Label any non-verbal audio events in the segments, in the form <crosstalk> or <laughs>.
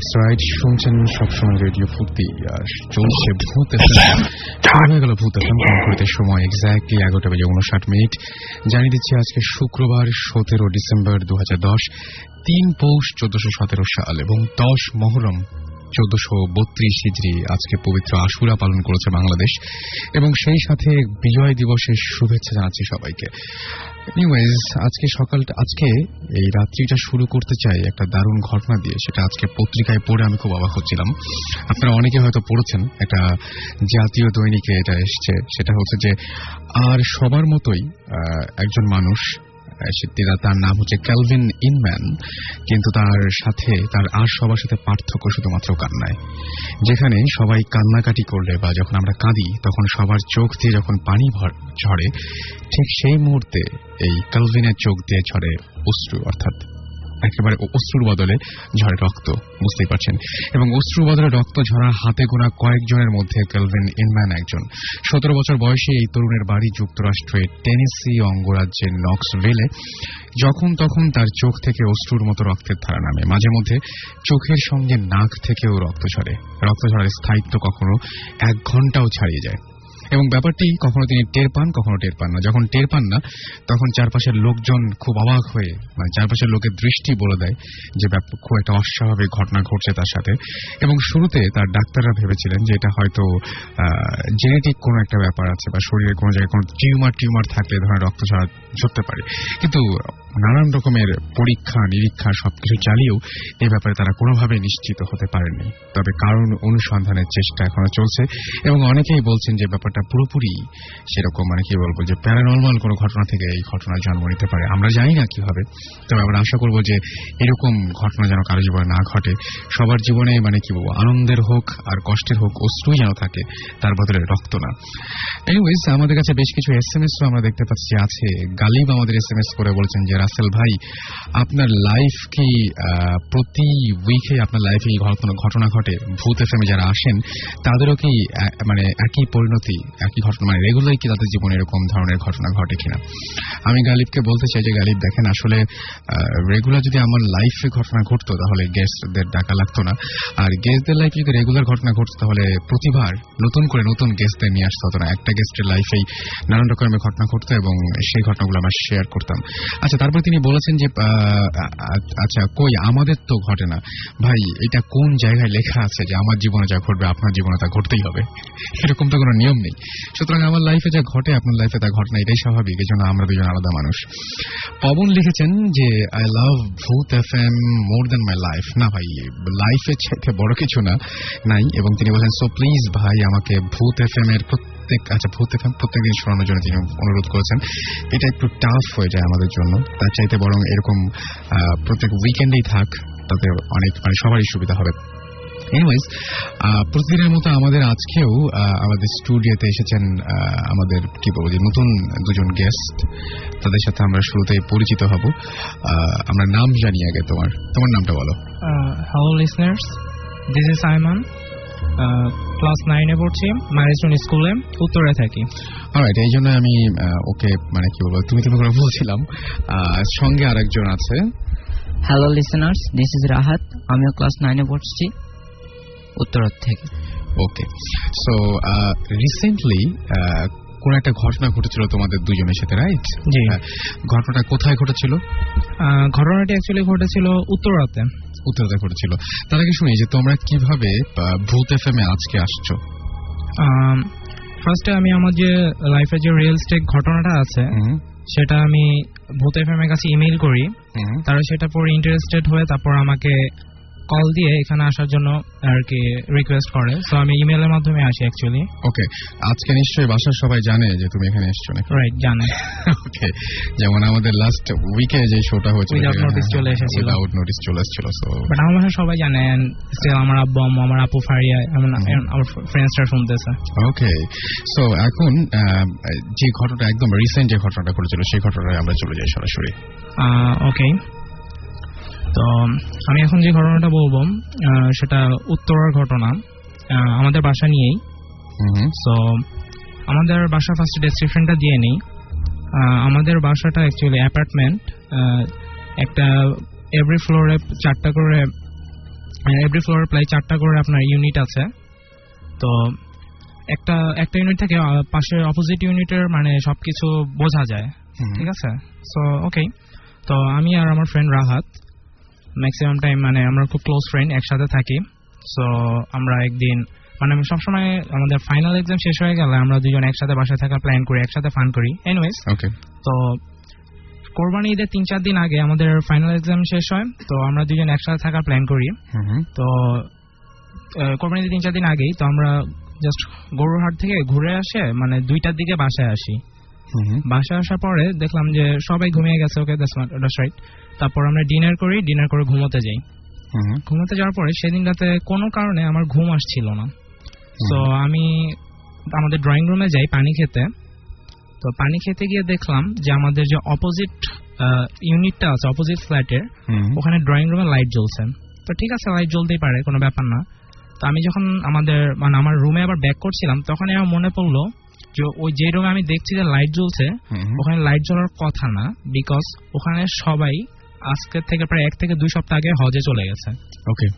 That's right শুনছেন সবসময় radio Foorti আর চলছে ভূত হয়ে গেল ভূত এফএম কনকরিতে সময় এক্স্যাক্টলি এগারোটা বেজে উনষাট মিনিট। জানিয়ে দিচ্ছি আজকে শুক্রবার সতেরো ডিসেম্বর দু হাজার দশ তিন পৌষ চোদ্দশো সতেরো সাল এবং দশ মহরম চোদ্দশো বত্রিশ হিজড়ি আজকে পবিত্র আশুরা পালন করেছে বাংলাদেশ এবং সেই সাথে বিজয় দিবসের শুভেচ্ছা জানাচ্ছি সবাইকে। আজকে সকালটা আজকে এই রাত্রিটা শুরু করতে চাই একটা দারুণ ঘটনা দিয়ে, সেটা আজকে পত্রিকায় পড়ে আমি খুব অবাক হচ্ছিলাম। আপনারা অনেকে হয়তো পড়েছেন একটা জাতীয় দৈনিকে এটা এসছে, সেটা হচ্ছে যে আর সবার মতোই একজন মানুষ তার নাম হচ্ছে ক্যালভিন ইনম্যান, কিন্তু তার সাথে, তার আর সবার সাথে পার্থক্য শুধুমাত্র কান্নায়। যেখানে সবাই কান্নাকাটি করলে বা যখন আমরা কাঁদি, তখন সবার চোখ দিয়ে যখন পানি ঝরে, ঠিক সেই মুহূর্তে এই ক্যালভিনের চোখ দিয়ে ঝরে অশ্রু, অর্থাৎ একেবারে অশ্রুর বদলে ঝরে রক্ত, বুঝতেই পারছেন। এবং অশ্রুর বদলে রক্ত ঝরা, হাতে গোনা কয়েকজনের মধ্যে কেলভিন ইনম্যান একজন। সতেরো বছর বয়সে এই তরুণের বাড়ি যুক্তরাষ্ট্রের টেনেসি অঙ্গরাজ্যের নক্সভেলে। যখন তখন তার চোখ থেকে অশ্রুর মতো রক্তের ধারা নামে। মাঝে মধ্যে চোখের সঙ্গে নাক থেকেও রক্ত ঝরে। রক্ত ঝরার স্থায়িত্ব কখনো এক ঘন্টাও ছাড়িয়ে যায়। এবং ব্যাপারটি কখনো তিনি টের পান, কখনো টের পান না। যখন টের পান না, তখন চারপাশের লোকজন খুব অবাক হয়ে মানে চারপাশের লোকের দৃষ্টি বলে দেয় যে খুব একটা অস্বাভাবিক ঘটনা ঘটছে তার সাথে। এবং শুরুতে তার ডাক্তাররা ভেবেছিলেন যে এটা হয়তো জেনেটিক কোনো একটা ব্যাপার আছে বা শরীরে কোনো জায়গায় কোনো টিউমার টিউমার থাকলে ধরনের রক্ত ঝরতে পারে। কিন্তু নানান রকমের পরীক্ষা, নিরীক্ষা সবকিছু চালিয়েও এই ব্যাপারে তারা কোনোভাবে নিশ্চিত হতে পারেনি তবে কারণ অনুসন্ধানের চেষ্টা এখনও চলছে এবং অনেকেই বলছেন যে ব্যাপারটা পুরোপুরি সেরকম মানে কি বলব যে প্যারানর্মাল কোনো ঘটনা থেকে এই ঘটনা জন্ম নিতে পারে। আমরা জানি না কীভাবে তবে আমরা আশা করব যে এরকম ঘটনা যেন কারও জীবনে না ঘটে। সবার জীবনে মানে কি বলব, আনন্দের হোক আর কষ্টের হোক, অশ্রুই যেন থাকে, তার বদলে রক্ত না। এনিওয়েজ আমাদের কাছে বেশ কিছু এস এম এস আমরা দেখতে পাচ্ছি। আছে গালিব আমাদের এস এম এস করে বলছেন যে রাসেল ভাই, আপনার লাইফ কি প্রতি উইকে আপনার লাইফে এই ঘটনা ঘটে? ভূত এফ যারা আসেন, তাদেরও কি মানে একই পরিণতি, একই ঘটনা মানে রেগুলার কি তাদের জীবনে এরকম ধরনের ঘটনা ঘটে কিনা? আমি গালিবকে বলতে চাই যে, গালিব, দেখেন আসলে রেগুলার যদি আমার লাইফে ঘটনা ঘটতো, তাহলে গেস্টদের ডাকা লাগতো না। আর গেস্টদের লাইফে যদি রেগুলার ঘটনা ঘটতো, তাহলে প্রতিবার নতুন করে নতুন গেস্টদের নিয়ে আসতে হতো না। একটা গেস্টের লাইফেই নানান রকমের ঘটনা ঘটতো এবং সেই ঘটনাগুলো আমরা শেয়ার করতাম। আচ্ছা তারপর তিনি বলেছেন যে আচ্ছা কই? আমাদের তো ঘটে না। ভাই, এটা কোন জায়গায় লেখা আছে যে আমার জীবনে যা ঘটবে, আপনার জীবনে তা ঘটতেই হবে? এরকম তো কোনো নিয়ম নেই। সুতরাং আমার লাইফে যা ঘটে, আপনার লাইফে তা ঘটনা এটাই স্বাভাবিক। এই জন্য আমরা দুজন আলাদা মানুষ। পবন লিখেছেন যে I love Bhoot F M more than my life না ভাই লাইফের চাইতে বড় কিছু না, নাই। এবং তিনি বলেন সো প্লিজ ভাই, আমাকে ভূত এফ এম এর প্রত্যেক আচ্ছা প্রত্যেক এফ এম প্রত্যেকদিন শোনানোর জন্য তিনি অনুরোধ করেছেন। এটা একটু টাফ হয়ে যায় আমাদের জন্য। তার চাইতে বরং এরকম প্রত্যেক উইকেন্ডেই থাক, তাতে অনেক মানে সবারই সুবিধা হবে। এনিওয়েজ প্রতিদিনের মতো আমাদের আজকেও আমাদের স্টুডিওতে এসেছেন আমাদের, কি বলব নতুন দুজন গেস্ট তাদের সাথে আমরা শুরুতে পরিচিত হব। আমরা নাম জানি আগে তোমার। তোমার নামটা বলো। Hello listeners this is Simon class নাইনে পড়ছি ম্যারেজন স্কুলে উত্তরে থাকি। অলরাইট এই জন্য আমি ওকে মানে কি বলব তুমি তুমি করে বলছিলাম। সঙ্গে আরেকজন আছে। Hello listeners this is Rahat আমিও ক্লাস নাইনে পড়ছি উত্তরার থেকে। ওকে সো রিসেন্টলি কোন একটা ঘটনা ঘটেছিল তোমাদের দুজনের সাথে রাইট জি। ঘটনাটা কোথায় ঘটেছিল? ঘটনাটি অ্যাকচুয়ালি ঘটেছিল উত্তরাতে। উত্তরাতে ঘটেছিল। তার আগে শুনি যে তোমরা কীভাবে ভূত এফ এ আজকে আসছো? ফার্স্টে আমি আমার যে লাইফে যে রিয়েল স্টেক ঘটনাটা আছে সেটা আমি ভূত এফ এর কাছে ইমেল করি। তারা সেটা পরে ইন্টারেস্টেড হয়ে তারপর আমাকে কল দিয়ে এখানে আসার জন্য আর কি রিকোয়েস্ট করে। সো আমি ইমেলের মাধ্যমে আসি অ্যাকচুয়ালি ওকে আজকে নিশ্চয়ই বাসার সবাই জানে যে তুমি এখানে এসছো নাকি? রাইট জানে। ওকে যেমন আমাদের লাস্ট উইকে যে শোটা হয়েছিল উইদাউট নোটিস চলে এসেছিল। উইদাউট নোটিস চলে এসেছিল সো বাট আমার বাসায় সবাই জানে স্টিল আমার আব্বু আম্মু আমার আপু ফারিয়া এমন আমার ফ্রেন্ডসরা শুনতেছে। ওকে সো এখন যে ঘটনাটা একদম রিসেন্ট যে ঘটনাটা ঘটেছিল সেই ঘটনায় আমরা চলে যাই সরাসরি। ওকে তো আমি এখন যে ঘটনাটা বলব সেটা উত্তরার ঘটনা আমাদের বাসা নিয়েই। সো আমাদের বাসা ফার্স্ট ডেসক্রিপশনটা দিয়ে নেই। আমাদের বাসাটা অ্যাকচুয়ালি অ্যাপার্টমেন্ট একটা এভরি ফ্লোরে চারটা করে এভরি ফ্লোরে প্রায় চারটা করে আপনার ইউনিট আছে। তো একটা একটা ইউনিট থেকে পাশের অপোজিট ইউনিটের মানে সবকিছু বোঝা যায়। ঠিক আছে? সো ওকে তো আমি আর আমার ফ্রেন্ড রাহাত ম্যাক্সিমাম টাইম মানে আমরা খুব ক্লোজ ফ্রেন্ড একসাথে থাকি। সো আমরা একদিন মানে আমি সবসময় আমাদের ফাইনাল এক্সাম শেষ হয়ে গেলে আমরা দুজন একসাথে বাসায় থাকার প্ল্যান করি একসাথে ফান করি। এনিওয়েজ তো কোরবানি ঈদের তিন চার দিন আগে আমাদের ফাইনাল এক্সাম শেষ হয় তো আমরা দুজন একসাথে থাকার প্ল্যান করি। হুম তো কোরবানি ঈদের তিন চার দিন আগেই তো আমরা জাস্ট গরুরহাট থেকে ঘুরে আসে মানে দুইটার দিকে বাসায় আসি। হুম বাসায় আসার পরে দেখলাম যে সবাই ঘুমিয়ে গেছে ওকে দ্যাটস রাইট তারপর আমরা ডিনার করি ডিনার করে ঘুমোতে যাই। ঘুমোতে যাওয়ার পরে সেদিন রাতে কোনো কারণে আমার ঘুম আসছিল না। তো আমি আমাদের ড্রয়িং রুমে যাই পানি খেতে। তো পানি খেতে গিয়ে দেখলাম যে আমাদের যে অপোজিট ইউনিটটা আছে অপোজিট ফ্ল্যাটের ওখানে ড্রয়িং রুমে লাইট জ্বলছে। তো ঠিক আছে লাইট জ্বলতেই পারে কোনো ব্যাপার না। তো আমি যখন আমাদের মানে আমার রুমে আবার ব্যাক করছিলাম তখন আমার মনে পড়ল যে ওই যে রুমে আমি দেখছি যে লাইট জ্বলছে। ওখানে লাইট জ্বলার কথা না বিকজ ওখানে সবাই আজকের থেকে প্রায় এক থেকে দুই সপ্তাহ আগে হজে চলে গেছে। ওকে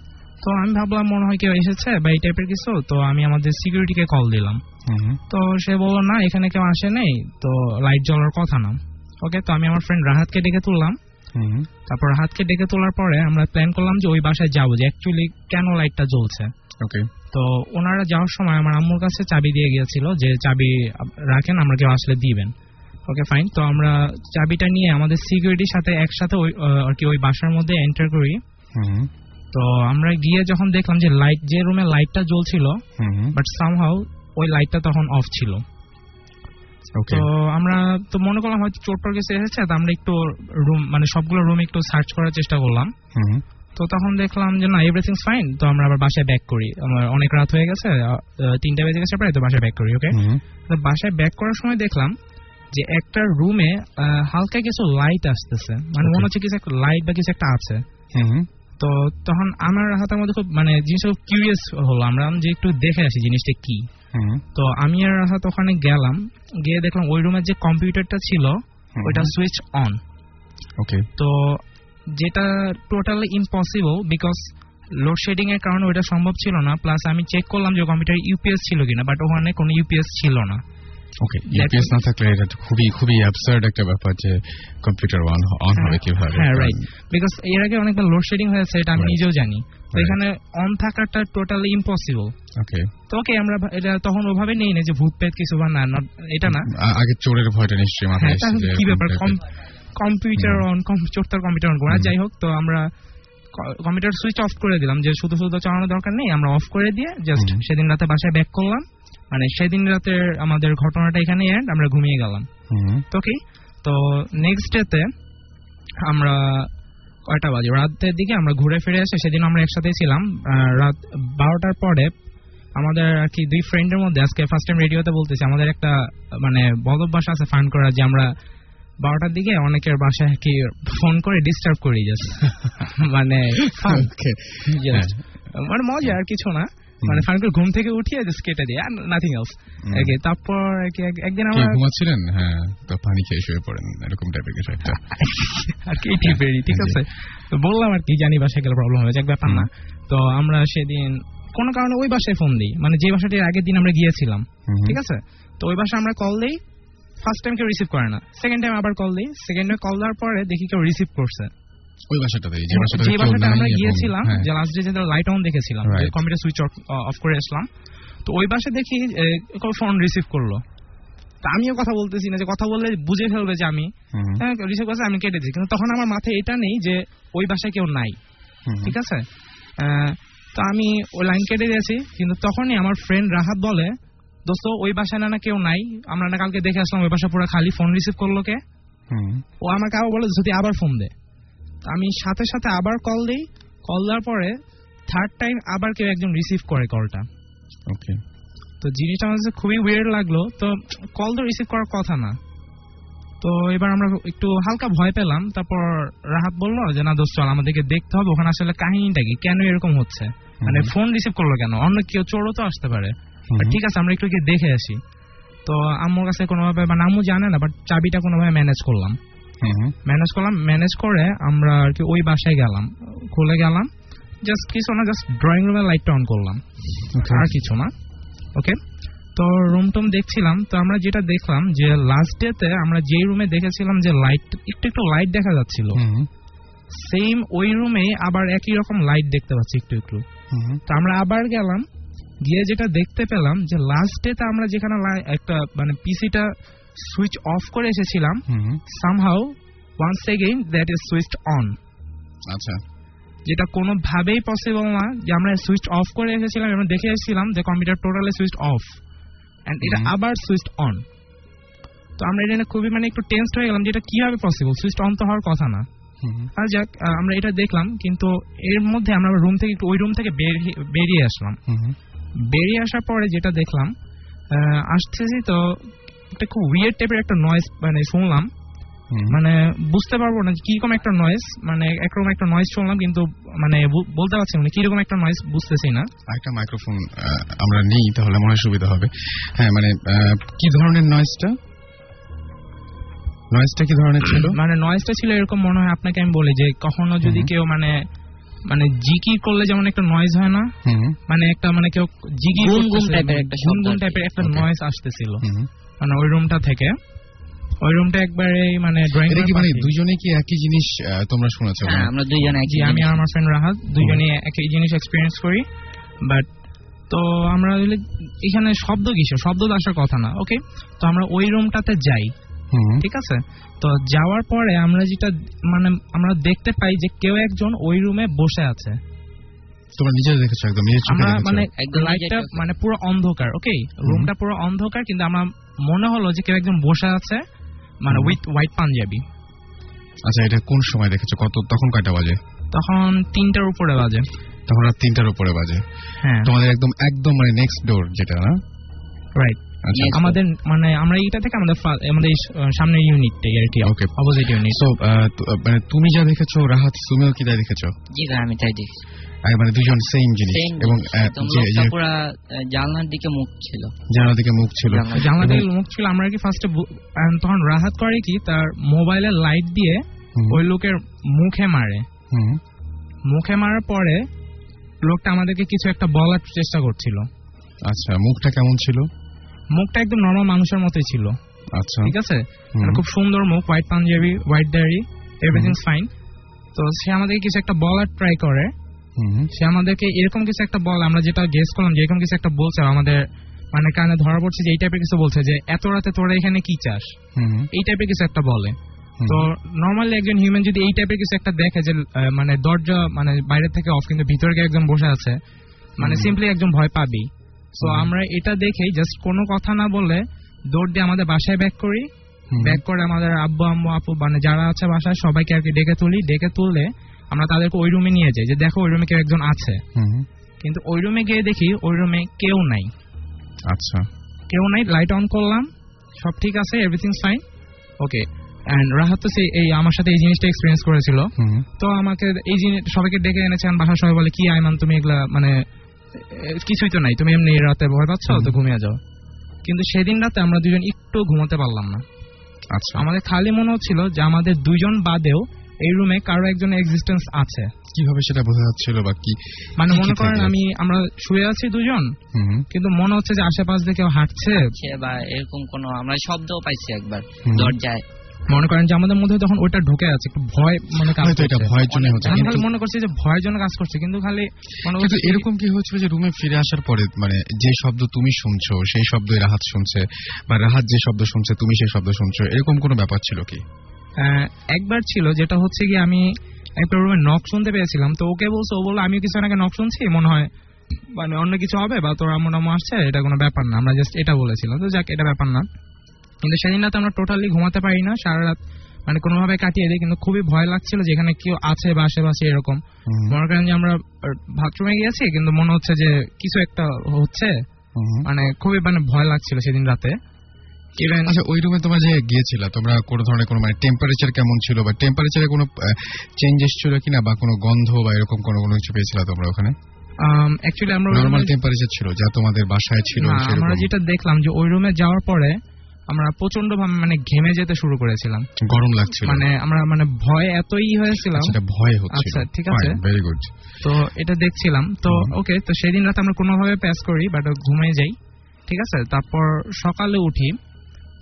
তো আমি ভাবলাম মনে হয় কেউ এসেছে বা এই টাইপের কিছু তো আমি আমাদের সিকিউরিটিকে কল দিলাম। হুম। তো সে বলল না এখানে কেউ আসে নেই তো লাইট জ্বলার কথা না। ওকে তো আমি আমার ফ্রেন্ড রাহাতকে ডেকে তুললাম। হুম হুম। তারপর রাহাতকে ডেকে তোলার পরে আমরা প্ল্যান করলাম যে ওই বাসায় যাব যে অ্যাকচুয়ালি কেন লাইটটা জ্বলছে। ওকে তো ওনারা যাওয়ার সময় আমার আম্মুর কাছে চাবি দিয়ে গিয়েছিল যে চাবি রাখেন আমরা কেউ আসলে দিবেন। ওকে ফাইন তো আমরা চাবিটা নিয়ে আমাদের সিকিউরিটির সাথে একসাথে ওই আর কি ওই বাসার মধ্যে এন্টার করি। তো আমরা গিয়ে যখন দেখলাম যে লাইট যে রুমে লাইটটা জ্বলছিল। বাট সামহাউ ওই লাইটটা তখন অফ ছিল তো আমরা তো মনে করলাম হয়তো চোর টোর কিছু এসেছে তো আমরা একটু রুম মানে সবগুলো রুম একটু সার্চ করার চেষ্টা করলাম। তো তখন দেখলাম যে না এভরিথিং ফাইন তো আমরা আবার বাসায় ব্যাক করি আমার অনেক রাত হয়ে গেছে তিনটা বেজে গেছে প্রায় তো বাসায় ব্যাক করি ওকে। তো বাসায় ব্যাক করার সময় দেখলাম যে একটা রুমে হালকা কিছু লাইট আসতেছে। মানে মনে হচ্ছে কিছু একটা লাইট বা কিছু একটা আছে। তো তখন আমার হাতের মধ্যে খুব মানে জিনিসটা খুব কিউরিয়াস হলো। আমরা যে একটু দেখে আসি জিনিসটা কি। তো আমি আর রাহাত ওখানে গেলাম। গিয়ে দেখলাম ওই রুমের যে কম্পিউটারটা ছিল ওইটা সুইচ অন ওকে তো যেটা টোটালি ইম্পসিবল বিকজ লোডশেডিং এর কারণে ওইটা সম্ভব ছিল না। প্লাস আমি চেক করলাম যে কম্পিউটার ইউপিএস ছিল কিনা বাট ওখানে কোনো ইউপিএস ছিল না। ওকে ইউপিএস না থাকলে এটা খুবই খুবই অ্যাবসার্ড একটা ব্যাপার যে কম্পিউটার অন অন হবে কীভাবে হ্যাঁ রাইট বিকজ এর আগে অনেকবার লোডশেডিং হয়েছে এটা আমি নিজেও জানি। তো এখানে অন থাকাটা টোটালি ইম্পসিবল ওকে তো ওকে আমরা এটা তখন ওভাবে নেই না যে ভূত পেত কিছু বা না এটা না। আগে চোরের ভয়টা নিশ্চয়ই মাথায় হ্যাঁ এসেছে কি ব্যাপার? কম্পিউটার অন চোরটার কম্পিউটার অন করা। যাই হোক তো আমরা কম্পিউটার সুইচ অফ করে দিলাম। যে শুধু শুধু চালানোর দরকার নেই আমরা অফ করে দিয়ে জাস্ট সেদিন রাতে বাসায় ব্যাক করলাম। মানে সেদিন রাতে আমাদের ঘটনাটা এখানে এন্ড আমরা ঘুমিয়ে গেলাম। তো কি? তো নেক্সট ডেতে আমরা কয়টা বাজে? রাতের দিকে আমরা ঘুরে ফিরে এসে সেদিন আমরা একসাথে ছিলাম। রাত বারোটার পরে আমাদের আর কি দুই ফ্রেন্ডের মধ্যে আজকে ফার্স্ট টাইম রেডিওতে বলতেছি আমাদের একটা মানে বদভ্যাস আছে ফান করা যে আমরা বারোটার দিকে অনেকের বাসায় কি ফোন করে ডিস্টার্ব করি জাস্ট <laughs> মানে। মানে মজা আর কিছু না। মানে ফান করে ঘুম থেকে উঠিয়ে জাস্ট কেটে দিই আর নাথিং এলস। ওকে তারপর একদিন আমরা ঘুমাচ্ছিলেন? হ্যাঁ তো পানি খেয়ে শুয়ে পড়েন এরকম টাইপের কিছু একটা। <laughs> আর কি ঠিক আছে? তো বললাম আর কি জানি বাসায় গেলে প্রবলেম হয়ে যাক ব্যাপার না। তো আমরা সেদিন কোনো কারণে ওই বাসায় ফোন দিই। মানে যে বাসাটির আগের দিন আমরা গিয়েছিলাম। ঠিক আছে? তো ওই বাসায় আমরা কল দিই ফার্স্ট টাইম কেউ রিসিভ করে না। সেকেন্ড টাইম আবার কল দিই। সেকেন্ড টাইম কল দেওয়ার পরে দেখি কেউ রিসিভ করছে। ওই বাসাটাতে যে কেউ আমরা গিয়েছিলাম হ্যাঁ। যে লাস্ট ডে যে লাইট অন দেখেছিলাম কম্পিউটার সুইচ অফ করে আসলাম। তো ওই বাসে দেখি ফোন রিসিভ করল। আমিও কথা বলতেছি না যে কথা বললে বুঝে ফেলবে যে আমি। হুম। হ্যাঁ রিসিভ করছে আমি কেটে দিই কিন্তু তখন আমার মাথায় এটা নেই যে ওই বাসায় কেউ নাই। ঠিক আছে? তো আমি ওই লাইন কেটে দিয়েছি। কিন্তু তখনই আমার ফ্রেন্ড রাহাত বলে দোস্ত ওই বাসায় না না কেউ নাই। আমরা না কালকে দেখে আসলাম ওই বাসা পুরো খালি ফোন রিসিভ করল কে? ও আমাকে আবার বলে যদি আবার ফোন দে। আমি সাথে সাথে আবার কল দিই। কল দেওয়ার পরে থার্ড টাইম আবার কেউ একজন রিসিভ করে কলটা ওকে তো জিনিসটা আমার কাছে খুবই ওয়ের লাগল। তো কল তো রিসিভ করার কথা না। তো এবার আমরা একটু হালকা ভয় পেলাম। তারপর রাহাত বলল যে না দোস্ত চল আমাদেরকে দেখতে হবে। ওখানে আসলে কাহিনীটা কি? কেন এরকম হচ্ছে? মানে ফোন রিসিভ করল কেন? অন্য কেউ চোরও তো আসতে পারে। ঠিক আছে আমরা একটু গিয়ে দেখে আসি। তো আম্মুর কাছে কোনোভাবে মানে আম্মু জানে না বাট চাবিটা কোনোভাবে ম্যানেজ করলাম। ম্যানেজ করলাম ম্যানেজ করে আমরা আর কি ওই বাসায় গেলাম। খুলে গেলাম জাস্ট কিছু না জাস্ট ড্রয়িং রুমের লাইটটা অন করলাম। আর কিছু না। ওকে তো রুম টুম দেখছিলাম তো আমরা যেটা দেখলাম যে লাস্ট ডেতে আমরা যেই রুমে দেখেছিলাম যে লাইট একটু একটু লাইট দেখা যাচ্ছিল। সেম ওই রুমে আবার একই রকম লাইট দেখতে পাচ্ছি একটু একটু। হুম, তো আমরা আবার গেলাম গিয়ে যেটা দেখতে পেলাম যে লাস্ট ডেতে আমরা যেখানে একটা মানে পিসিটা সুইচ অফ করে এসেছিলাম somehow once again that is switched on আচ্ছা। যেটা কোনোভাবেই পসিবল না যে আমরা সুইচ অফ করে এসেছিলাম এবং দেখে এসেছিলাম যে computer totally switch off and এটা আবার সুইচ অন তো আমরা এটা খুবই মানে একটু টেন্সড হয়ে গেলাম যে এটা কীভাবে পসিবল সুইচ অন তো হওয়ার কথা না। আর যাক আমরা এটা দেখলাম কিন্তু এর মধ্যে আমরা রুম থেকে ওই রুম থেকে বেরিয়ে- আসলাম। বেরিয়ে আসার পরে যেটা দেখলাম আসতেছি তো একটা খুব উইয়ার টাইপের একটা নয়েজ মানে শুনলাম। মানে বুঝতে পারব না কীরকম একটা নয়েজ মানে একরকম একটা নয়েজ শুনলাম কিন্তু মানে বলতে পারছি না কীরকম একটা নয়েজ বুঝতেছি না। আরেকটা মাইক্রোফোন আমরা নিই তাহলে মনে সুবিধা হবে। হ্যাঁ মানে কি ধরনের নয়েজটা নয়েজটা কি ধরনের ছিল? <clears throat> মানে নয়েজটা ছিল এরকম মনে হয় আপনাকে আমি বলি যে কখনো যদি কেউ মানে মানে জিকি করলে যেমন একটা নয়েজ হয় না মানে একটা মানে কেউ জিকি গুম গুম টাইপের একটা গুনগুন টাইপের একটা নয়েজ আসতেছিল। মানে ওই রুমটা থেকে। ওই রুমটা একবারে মানে ড্রয়িং এটা কি মানে দুজনে কি একই জিনিস তোমরা শুনেছো? হ্যাঁ মানে আমরা দুইজন একই আমি আর আমার ফ্রেন্ড রাহাত দুজনে একই জিনিস এক্সপিরিয়েন্স করি। বাট তো আমরা এখানে শব্দ কিসের? শব্দ আসার কথা না ওকে তো আমরা ওই রুমটাতে যাই হুম, ঠিক আছে? তো যাওয়ার পরে আমরা যেটা মানে আমরা দেখতে পাই যে কেউ একজন ওই রুমে বসে আছে। তোমরা নিজে দেখেছ একদম নিজের চোখে আমরা মানে লাইটটা মানে পুরো অন্ধকার ওকে রুমটা পুরো অন্ধকার কিন্তু আমরা মনে হলো যে কেউ একজন বসে আছে মানে উইথ হোয়াইট পাঞ্জাবি। আচ্ছা এটা কোন সময় দেখেছ? কত তখন কয়টা বাজে? তখন তিনটার উপরে বাজে। তখন রাত তিনটার উপরে বাজে। হ্যাঁ। তোমাদের একদম একদম মানে নেক্সট ডোর যেটা না? রাইট আমাদের মানে আমরা এইটা থেকে আমাদের আমাদের সামনের ইউনিটটাই আর কি Okay. অপোজিট ইউনিট সো মানে তুমি যা দেখেছ রাহাত তুমিও কি তাই দেখেছ? জি আমি তাই দেখছি। মানে দুজন সেম জিনিস। এবং জানলার দিকে মুখ ছিল। জানালা দিকে মুখ ছিল। জানলা- জানলা এবং- থেকে মুখ ছিল আমরা কি ফার্স্টে তখন রাহাত করে কি তার মোবাইলের লাইট দিয়ে ওই লোকের মুখে মারে। হুম, মুখে মারার পরে লোকটা আমাদেরকে কিছু একটা বলার চেষ্টা করছিল। আচ্ছা মুখটা কেমন ছিল? মুখটা একদম নর্মাল মানুষের মতোই ছিল। আচ্ছা। ঠিক আছে? মানে খুব সুন্দর মুখ হোয়াইট পাঞ্জাবি হোয়াইট দাড়ি এভরিথিং ফাইন তো সে আমাদেরকে কিছু একটা বলার ট্রাই করে। সে আমাদেরকে এরকম কিছু একটা বল আমরা যেটা গেস করলাম যে এরকম কিছু একটা বলছে আমাদের মানে কানে ধরা পড়ছে যে এই টাইপের কিছু বলছে যে এত রাতে তোরা এখানে কি চাস? হুম, এই টাইপের কিছু একটা বলে। তো নর্মালি একজন হিউম্যান যদি এই টাইপের কিছু একটা দেখে যে মানে দরজা মানে বাইরে থেকে অফ কিন্তু ভিতরে গিয়ে একজন বসে আছে মানে সিম্পলি একজন ভয় পাবেই। তো আমরা এটা দেখেই জাস্ট কোনো কথা না বলে দৌড় দিয়ে আমাদের বাসায় ব্যাক করি। ব্যাক করে আমাদের আব্বু আম্মু আপু মানে যারা আছে বাসায় সবাইকে আর কি ডেকে তুলি। ডেকে তুললে আমরা তাদেরকে ওই রুমে নিয়ে যাই যে দেখো ওই রুমে কেউ একজন আছে। কিন্তু ওই রুমে গিয়ে দেখি ওই রুমে কেউ নাই। আচ্ছা। কেউ নাই লাইট অন করলাম সব ঠিক আছে everything fine okay and Rahat তো সেই এই আমার সাথে এই জিনিসটা এক্সপিরিয়েন্স করেছিল। তো আমাকে এই জিনিস সবাইকে ডেকে এনেছেন বাসার সবাই বলে কি আইমান তুমি এগুলা মানে কিছুই তো নাই। তুমি এমনি রাতে ভয় পাচ্ছ? তো ঘুমিয়ে যাও। কিন্তু সেদিন রাতে আমরা দুজন একটু ঘুমাতে পারলাম না। আচ্ছা। আমাদের খালি মনে হচ্ছিল যে আমাদের দুজন বাদেও এই রুমে কারও একজনের এক্সিস্টেন্স আছে। কীভাবে সেটা বোঝা যাচ্ছিল বা কি মানে মনে করেন আমি আমরা শুয়ে আছি দুজন হুম, কিন্তু মনে হচ্ছে যে আশেপাশ দিয়ে কেউ হাঁটছে। সে বা এরকম কোনো আমরা শব্দও পাইছি একবার দরজায়। মনে করেন যে আমাদের মধ্যে তখন ওইটা ঢুকে আছে ভয় মানে কাজ এটা করছে। ভয়ের জন্য হচ্ছে আমি খালি মনে করছি যে ভয়ের জন্য কাজ করছে কিন্তু খালি মনে কিন্তু এরকম কি হয়েছিল যে রুমে ফিরে আসার পরে মানে যে শব্দ তুমি শুনছো সেই শব্দই রাহাত শুনছে বা রাহাত যে শব্দ শুনছে তুমি সেই শব্দ শুনছো এরকম কোনো ব্যাপার ছিল কি? একবার ছিল যেটা হচ্ছে কি আমি একটা রুমে নক শুনতে পেয়েছিলাম তো ওকে বলছে ও বলল আমি কিছু আগে নক শুনছি মনে হয় মানে অন্য কিছু হবে বা তোর টাম্মু আসছে এটা কোনো ব্যাপার না। আমরা জাস্ট এটা বলেছিলাম তো যাক এটা ব্যাপার না। কিন্তু সেদিন রাতে আমরা টোটালি ঘুমাতে পারি না সারা রাত মানে কোনোভাবে কাটিয়ে দিই কিন্তু খুবই ভয় লাগছিল যেখানে কেউ আছে বা আশেপাশে এরকম। মনে করেন যে আমরা বাথরুমে গিয়েছি কিন্তু মনে হচ্ছে যে কিছু একটা হচ্ছে। মানে খুবই মানে ভয় লাগছিল সেদিন রাতে। আচ্ছা ওই রুমে তোমরা যে গিয়েছিলা তোমরা কোনো ধরনের কোনো মানে টেম্পারেচার কেমন ছিল বা টেম্পারেচারে কোনো চেঞ্জেস ছিল কিনা বা কোনো গন্ধ বা এরকম কোনো কোনো কিছু পেয়েছিলা তোমরা ওখানে? অ্যাকচুয়ালি আমরা ওই নর্মাল টেম্পারেচার ছিল যা তোমাদের বাসায় ছিল আমরা যেটা দেখলাম যে ওই রুমে যাওয়ার পরে আমরা প্রচণ্ড মানে ঘেমে যেতে শুরু করেছিলাম। গরম লাগছিল। মানে আমরা মানে ভয় এতই হয়েছিলাম। সেটা ভয় হচ্ছিল। আচ্ছা ঠিক আছে। ভেরি গুড তো এটা দেখছিলাম। তো ওকে তো সেদিন রাতে আমরা কোনোভাবে প্যাস করি বাট ঘুমিয়ে যাই। ঠিক আছে? তারপর সকালে উঠি।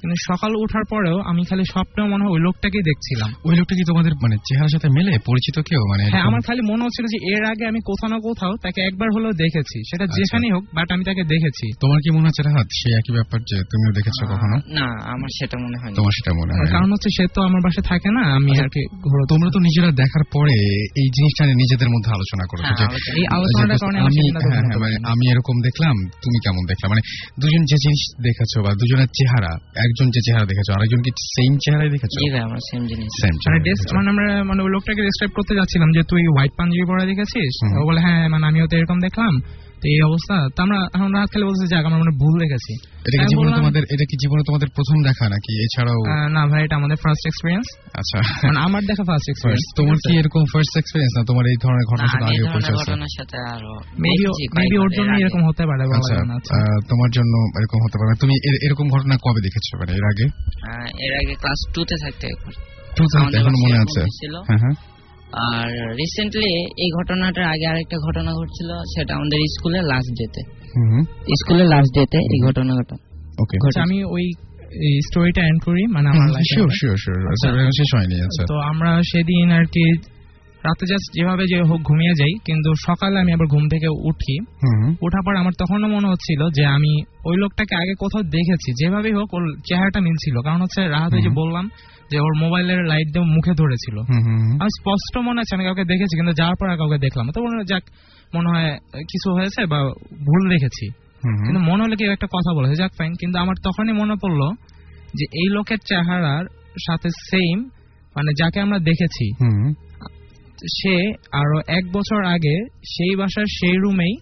কিন্তু সকালে ওঠার পরেও আমি খালি স্বপ্নেও মনে হয় ওই লোকটাকেই দেখছিলাম। ওই লোকটা কি তোমাদের মানে চেহারার সাথে মেলে? পরিচিত কেউ? মানে হ্যাঁ আমার খালি মনে হচ্ছিল যে এর আগে আমি কোথাও না কোথাও তাকে একবার হলেও দেখেছি। সেটা আচ্ছা। যেখানেই হোক বাট আমি তাকে দেখেছি। তোমার কি মনে হচ্ছে রাহাত সে একই ব্যাপার যে তুমিও দেখেছ কখনো? না আমার সেটা মনে হয় তোমার সেটা মনে হয় কারণ হচ্ছে সে তো আমার বাসায় থাকে না আমি আচ্ছা, আর কি তোমরা তো নিজেরা দেখার পরে এই জিনিসটা নিজেদের মধ্যে আলোচনা করেছ হ্যাঁ, যে এই আলোচনাটার কারণে আমি হ্যাঁ, হ্যাঁ, মানে আমি এরকম দেখলাম তুমি কেমন দেখলাম মানে দুজন যে জিনিস দেখেছ বা দুজনের চেহারা একজন যে চেহারা দেখেছ আরেকজন কি সেম চেহারাই দেখেছ? জি ভাই আমরা সেম জিনিস। সেম মানে ডেস- মানে আমরা মানে ওই লোকটাকে ডেসক্রাইব করতে যাচ্ছিলাম যে তুই হোয়াইট পাঞ্জাবি পরা দেখেছিস? ও বলে হ্যাঁ মানে আমিও তো এরকম দেখলাম। তো এই অবস্থা। তো আমরা রাত খেলে বলছি যাক আমরা মানে ভুল দেখেছি এটা কি জীবনে তোমাদের এটা কি জীবনে তোমাদের প্রথম দেখা নাকি? এছাড়াও না ভাই এটা আমাদের ফার্স্ট এক্সপিরিয়েন্স আচ্ছা। মানে আমার দেখা ফার্স্ট এক্সপিরিয়েন্স তোমার কি এরকম ফার্স্ট এক্সপেরিয়েন্স না তোমার এই ধরনের ঘটনার সাথে আমি আগে পরিচয় আছে? ঘটনার সাথে আরও মেবি মেবি ওর জন্য এরকম হতে পারে বলা আচ্ছা যায় না আচ্ছা। আহ, তোমার জন্য এরকম হতে পারে। তুমি এরকম ঘটনা কবে দেখেছ মানে এর আগে? এর আগে ক্লাস টু তে থাকতে এখন মনে আছে। হ্যাঁ হ্যাঁ। আর রিসেন্টলি এই ঘটনাটার আগে আরেকটা ঘটনা ঘটছিল সেটা আমাদের স্কুলে লাস্ট ডেতে হুম স্কুলের লাস্ট ডেতে এই ঘটনা ঘটা ওকে আচ্ছা, আমি ওই স্টোরিটা এন্ড করি মানে আমার life শিওর শিওর শিওর আচ্ছা। শেষ হয়নি আচ্ছা তো আমরা সেদিন আর কি রাতে জাস্ট যেভাবে যে হোক ঘুমিয়ে যাই কিন্তু সকালে আমি আবার ঘুম থেকে উঠি। ওঠার পর আমার তখনও মনে হচ্ছিল যে আমি ওই লোকটাকে আগে কোথাও দেখেছি যেভাবেই হোক ওর চেহারাটা মিলছিল। কারণ হচ্ছে রাহাতে যে বললাম যে ওর মোবাইলের লাইট দিয়ে মুখে ধরেছিল। আমার স্পষ্ট মনে আছে আমি কাউকে দেখেছি কিন্তু যাওয়ার পর কাউকে দেখলাম তো মনে যাক মনে হয় কিছু হয়েছে বা ভুল দেখেছি। কিন্তু মনে হলো কি একটা কথা বলেছে যাক ফাইন কিন্তু আমার তখনই মনে পড়ল যে এই লোকের চেহারার সাথে সেম মানে যাকে আমরা দেখেছি সে আরও এক বছর আগে সেই বাসার সেই রুমেই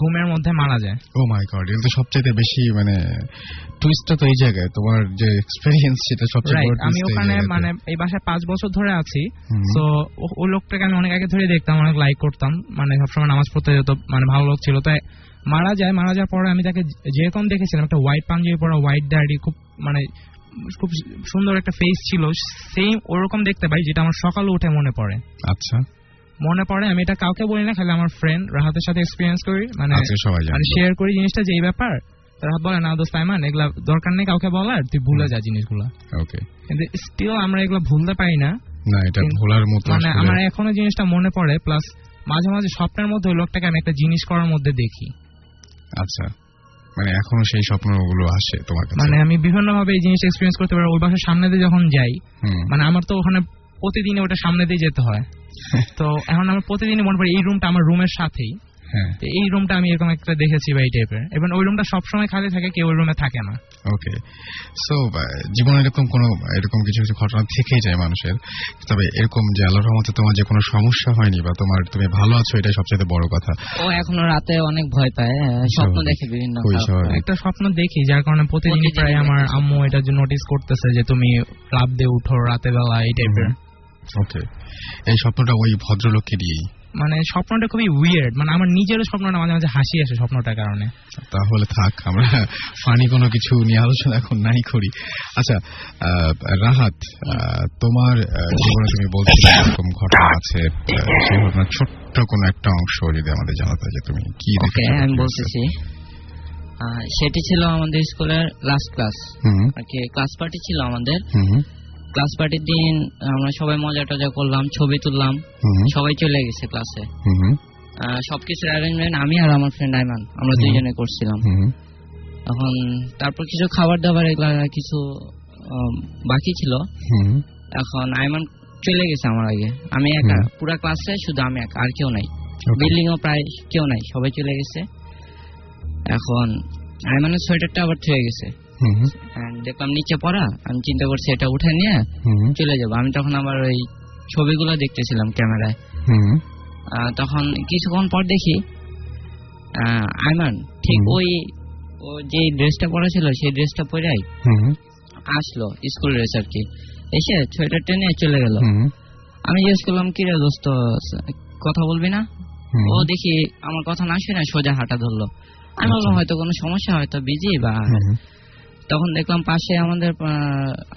ঘুমের মধ্যে মারা যায়। ও মাই গড এটা সবচেয়ে বেশি মানে টুইস্টটা তো এই জায়গায় তোমার যে এক্সপেরিয়েন্স সেটা সবচেয়ে বড় আমি ওখানে মানে এই বাসায় পাঁচ বছর ধরে আছি। তো ওই লোকটাকে আমি অনেক আগে ধরে দেখতাম অনেক লাইক করতাম মানে সবসময় নামাজ পড়তে যেত মানে ভালো লোক ছিল। তাই মারা যায় মারা যাওয়ার পরে আমি তাকে যেরকম দেখেছিলাম একটা হোয়াইট পাঞ্জাবি পরা হোয়াইট দাড়ি খুব মানে খুব সুন্দর একটা ফেস ছিল। সেম ওরকম দেখতে পাই যেটা আমার সকালে উঠে মনে পড়ে। আচ্ছা। মনে পড়ে আমি এটা কাউকে বলি না খালি আমার ফ্রেন্ড রাহাতের সাথে এক্সপিরিয়েন্স করি। মানে আজকে মানে শেয়ার করি জিনিসটা যে এই ব্যাপার। তারা বলে না দোস্ত আইমান এগুলা দরকার নেই কাউকে বলার তুই ভুলে যা জিনিসগুলো। ওকে কিন্তু স্টিল আমরা এগুলো ভুলতে পারি না। না এটা ভোলার মতো মানে আমার এখনও জিনিসটা মনে পড়ে প্লাস মাঝে মাঝে স্বপ্নের মধ্যে ওই লোকটাকে আমি একটা জিনিস করার মধ্যে দেখি। আচ্ছা। মানে এখনও সেই স্বপ্নগুলো আসে তোমার কাছে? মানে আমি বিভিন্ন ভাবে এই জিনিসটা এক্সপিরিয়েন্স করতে পারি ওই বাসার সামনে দিয়ে যখন যাই মানে আমার তো ওখানে প্রতিদিন ওটা সামনে দিয়ে যেতে হয়। <laughs> তো এখন আমার প্রতিদিনই মনে পড়ে এই রুমটা আমার রুমের সাথেই। এই রুমটা আমি এরকম একটা দেখেছি বা এই টাইপের এবং ওই রুমটা সবসময় খালি থাকে কেউ ওই রুমে থাকে না। ওকে সো জীবনে এরকম কোনো এরকম কিছু কিছু ঘটনা থেকেই যায় মানুষের। তবে এরকম যে আল্লাহর রহমতে তোমার যে কোনো সমস্যা হয়নি বা তোমার তুমি ভালো আছো এটাই সবচেয়ে বড় কথা। ও এখনও রাতে অনেক ভয় পায় স্বপ্ন দেখে বিভিন্ন। একটা স্বপ্ন দেখি যার কারণে প্রতিদিনই প্রায় আমার আম্মু এটা যে নোটিস করতেছে যে তুমি ক্লাব দিয়ে উঠো রাতে বেলা এই টাইপের ওকে এই স্বপ্নটা ওই ভদ্রলোককে দিয়েই। মানে স্বপ্নটা খুবই উইয়ার্ড মানে আমার নিজেরও স্বপ্নটা মাঝে মাঝে হাসি আসে স্বপ্নটার কারণে। তাহলে থাক আমরা ফানি কোনো কিছু নিয়ে আলোচনা এখন নাই করি। আচ্ছা আহ, রাহাত আহ, তোমার জীবনে তুমি বলছো এরকম ঘটনা আছে সেই ঘটনার ছোট্ট কোনো একটা অংশ যদি আমাদের জানাতে যে তুমি কি আমি বলতেছি। সেটি ছিল আমাদের স্কুলের লাস্ট ক্লাস ক্লাস পার্টি ছিল আমাদের। হুম। ক্লাস পার্টির দিন আমরা সবাই মজা টজা করলাম ছবি তুললাম সবাই চলে গেছে ক্লাসে সবকিছুর অ্যারেঞ্জমেন্ট আমি আর আমার ফ্রেন্ড আইমান আমরা। দুইজনে করছিলাম। এখন তারপর কিছু খাবার দাবার এগুলা কিছু বাকি ছিল। হুম এখন আইমান চলে গেছে আমার আগে। আমি একা। পুরা ক্লাসে শুধু আমি একা আর কেউ নাই। বিল্ডিং ও প্রায় কেউ নাই সবাই চলে গেছে। এখন আইমানের সোয়েটারটা আবার থয়ে গেছে। দেখলাম নিচে পড়া আমি চিন্তা করছি এটা উঠে নিয়ে চলে যাব। আমি তখন আবার ওই ছবিগুলো দেখতেছিলাম ক্যামেরায়। তখন কিছুক্ষণ পর দেখি আইমান ঠিক ওই ও যে ড্রেসটা পরা ছিল সেই ড্রেসটা পরেই আসলো স্কুল ড্রেস আর কি। এসে সোয়েটার টেনে চলে গেল। আমি জিজ্ঞেস করলাম কি রে দোস্ত কথা বলবি না? ও দেখি আমার কথা না শুনে সোজা হাঁটা ধরলো। আমি বললাম হয়তো কোনো সমস্যা হয়তো বিজি বা তখন দেখলাম পাশে আমাদের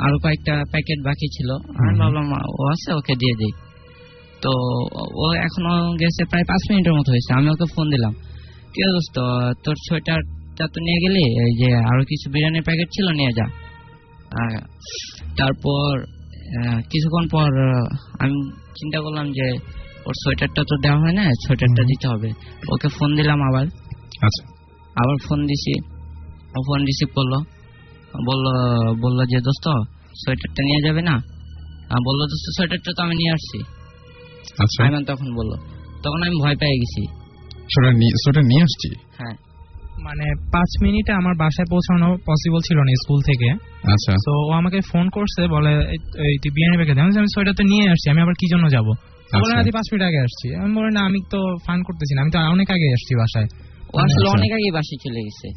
আরও কয়েকটা প্যাকেট বাকি ছিল। আমি ভাবলাম ও আছে ওকে দিয়ে দিই। তো ও এখনও গেছে প্রায় পাঁচ মিনিটের মতো হয়েছে। আমি ওকে ফোন দিলাম কি দোস্ত তোর সোয়েটারটা তো নিয়ে গেলি? এই যে আরও কিছু বিরিয়ানির প্যাকেট ছিল নিয়ে যা। তারপর কিছুক্ষণ পর আমি চিন্তা করলাম যে ওর সোয়েটারটা তো দেওয়া হয় না সোয়েটারটা দিতে হবে। ওকে ফোন দিলাম আবার। আচ্ছা। আবার ফোন দিছি। ও ফোন রিসিভ করল। বলল বলল যে দোস্ত সোয়েটারটা নিয়ে যাবে না? বলল দোস্ত সোয়েটারটা তো আমি নিয়ে আসছি। আচ্ছা। আইমান তখন বলল তখন আমি ভয় পেয়ে গেছি। সেটা নিয়ে আসছি? হ্যাঁ। মানে পাঁচ মিনিটে আমার বাসায় পৌঁছানো পসিবল ছিল না স্কুল থেকে। আচ্ছা। তো ও আমাকে ফোন করছে বলে তুই বিরিয়ানি প্যাকেট আমি সোয়েটার তো নিয়ে আসছি আমি আবার কি জন্য যাব? বলে আচ্ছা। না তুই পাঁচ মিনিট আগে আসছি। আমি বলি না আমি তো ফান করতেছি না আমি তো অনেক আগে আসছি বাসায়। ও আসলে আচ্ছা। অনেক আগে বাসে চলে গেছে।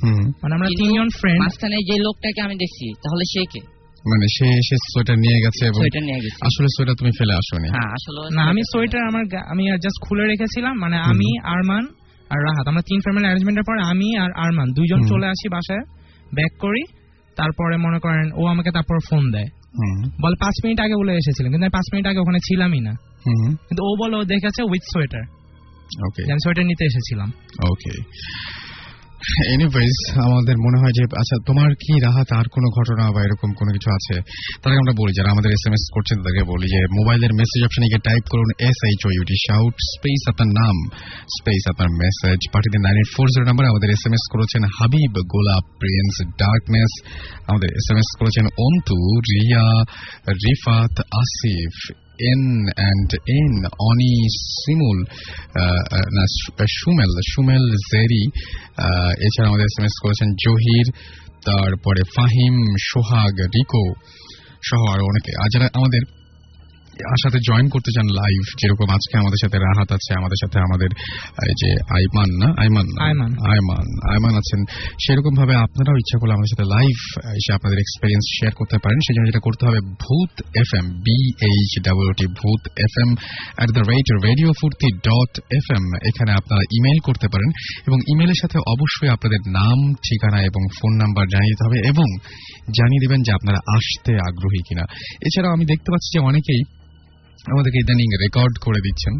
মানে আমরা তিনজন ফ্রেন্ড মাঝখানে যে লোকটাকে আমি দেখছি তাহলে সে কে? মানে সে এসে সোয়েটার নিয়ে গেছে এবং আসলে সোয়েটার তুমি ফেলে আসোনি। হ্যাঁ আসলে না আমি সোয়েটার- আমার আমি জাস্ট খুলে রেখেছিলাম মানে আমি আরমান আর রাহাত। আমরা তিন ফ্যামিলি অ্যারেঞ্জমেন্টের পর আমি আর আরমান দুইজন চলে আসি বাসায় ব্যাক করি তারপরে মনে করেন ও আমাকে তারপর ফোন দেয়। বল পাঁচ মিনিট আগে বলে এসেছিলাম কিন্তু আমি পাঁচ মিনিট আগে ওখানে ছিলামই না। কিন্তু ও বলে ও দেখেছে উইথ সোয়েটার ওকে আমি সোয়েটার নিতে এসেছিলাম। ওকে এনিওয়েজ আমাদের মনে হয় যে আচ্ছা তোমার কি রাহাত আর কোনো ঘটনা বা এরকম কোনো কিছু আছে? তাহলে আমরা বলি যারা আমাদের এস এম এস করছেন তাদেরকে বলি যে মোবাইলের মেসেজ অপশনে গিয়ে টাইপ করুন S H U T shout space আপনার নাম স্পেস আপনার মেসেজ পাঠিয়ে নাইন এইট ফোর জিরো নাম্বারে আমাদের এস এম এস করেছেন হাবিব গোলাপ প্রিন্স ডার্কনেস আমাদের এস এম এস করেছেন Antu Ria Rifat Asif N and N Oni Simul Sumel Sumel Jerry এছাড়া আমাদের এস এম এস করেছেন জহির তারপরে ফাহিম সোহাগ রিকো সহ আরও অনেকে। যারা আমাদের সাথে জয়েন করতে চান লাইভ যেরকম আজকে আমাদের সাথে রাহাত আছে আমাদের সাথে আমাদের এই যে আইমান না? আইমান না? আয়মান। আয়মান আয়মান আছেন। সেরকম ভাবে আপনারাও ইচ্ছা করলে আমাদের সাথে লাইভ এসে আপনাদের এক্সপিরিয়েন্স শেয়ার করতে পারেন। সেই জন্য যেটা করতে হবে Bhoot F M B H W T Bhoot F M at the rate radio Foorti dot F M এখানে আপনারা ইমেল করতে পারেন। এবং ইমেলের সাথে অবশ্যই আপনাদের নাম ঠিকানা এবং ফোন নাম্বার জানিয়ে দিতে হবে এবং জানিয়ে দেবেন যে আপনারা আসতে আগ্রহী কিনা। এছাড়াও আমি দেখতে পাচ্ছি যে অনেকেই আমাদেরকে ইদানিং রেকর্ড করে দিচ্ছেন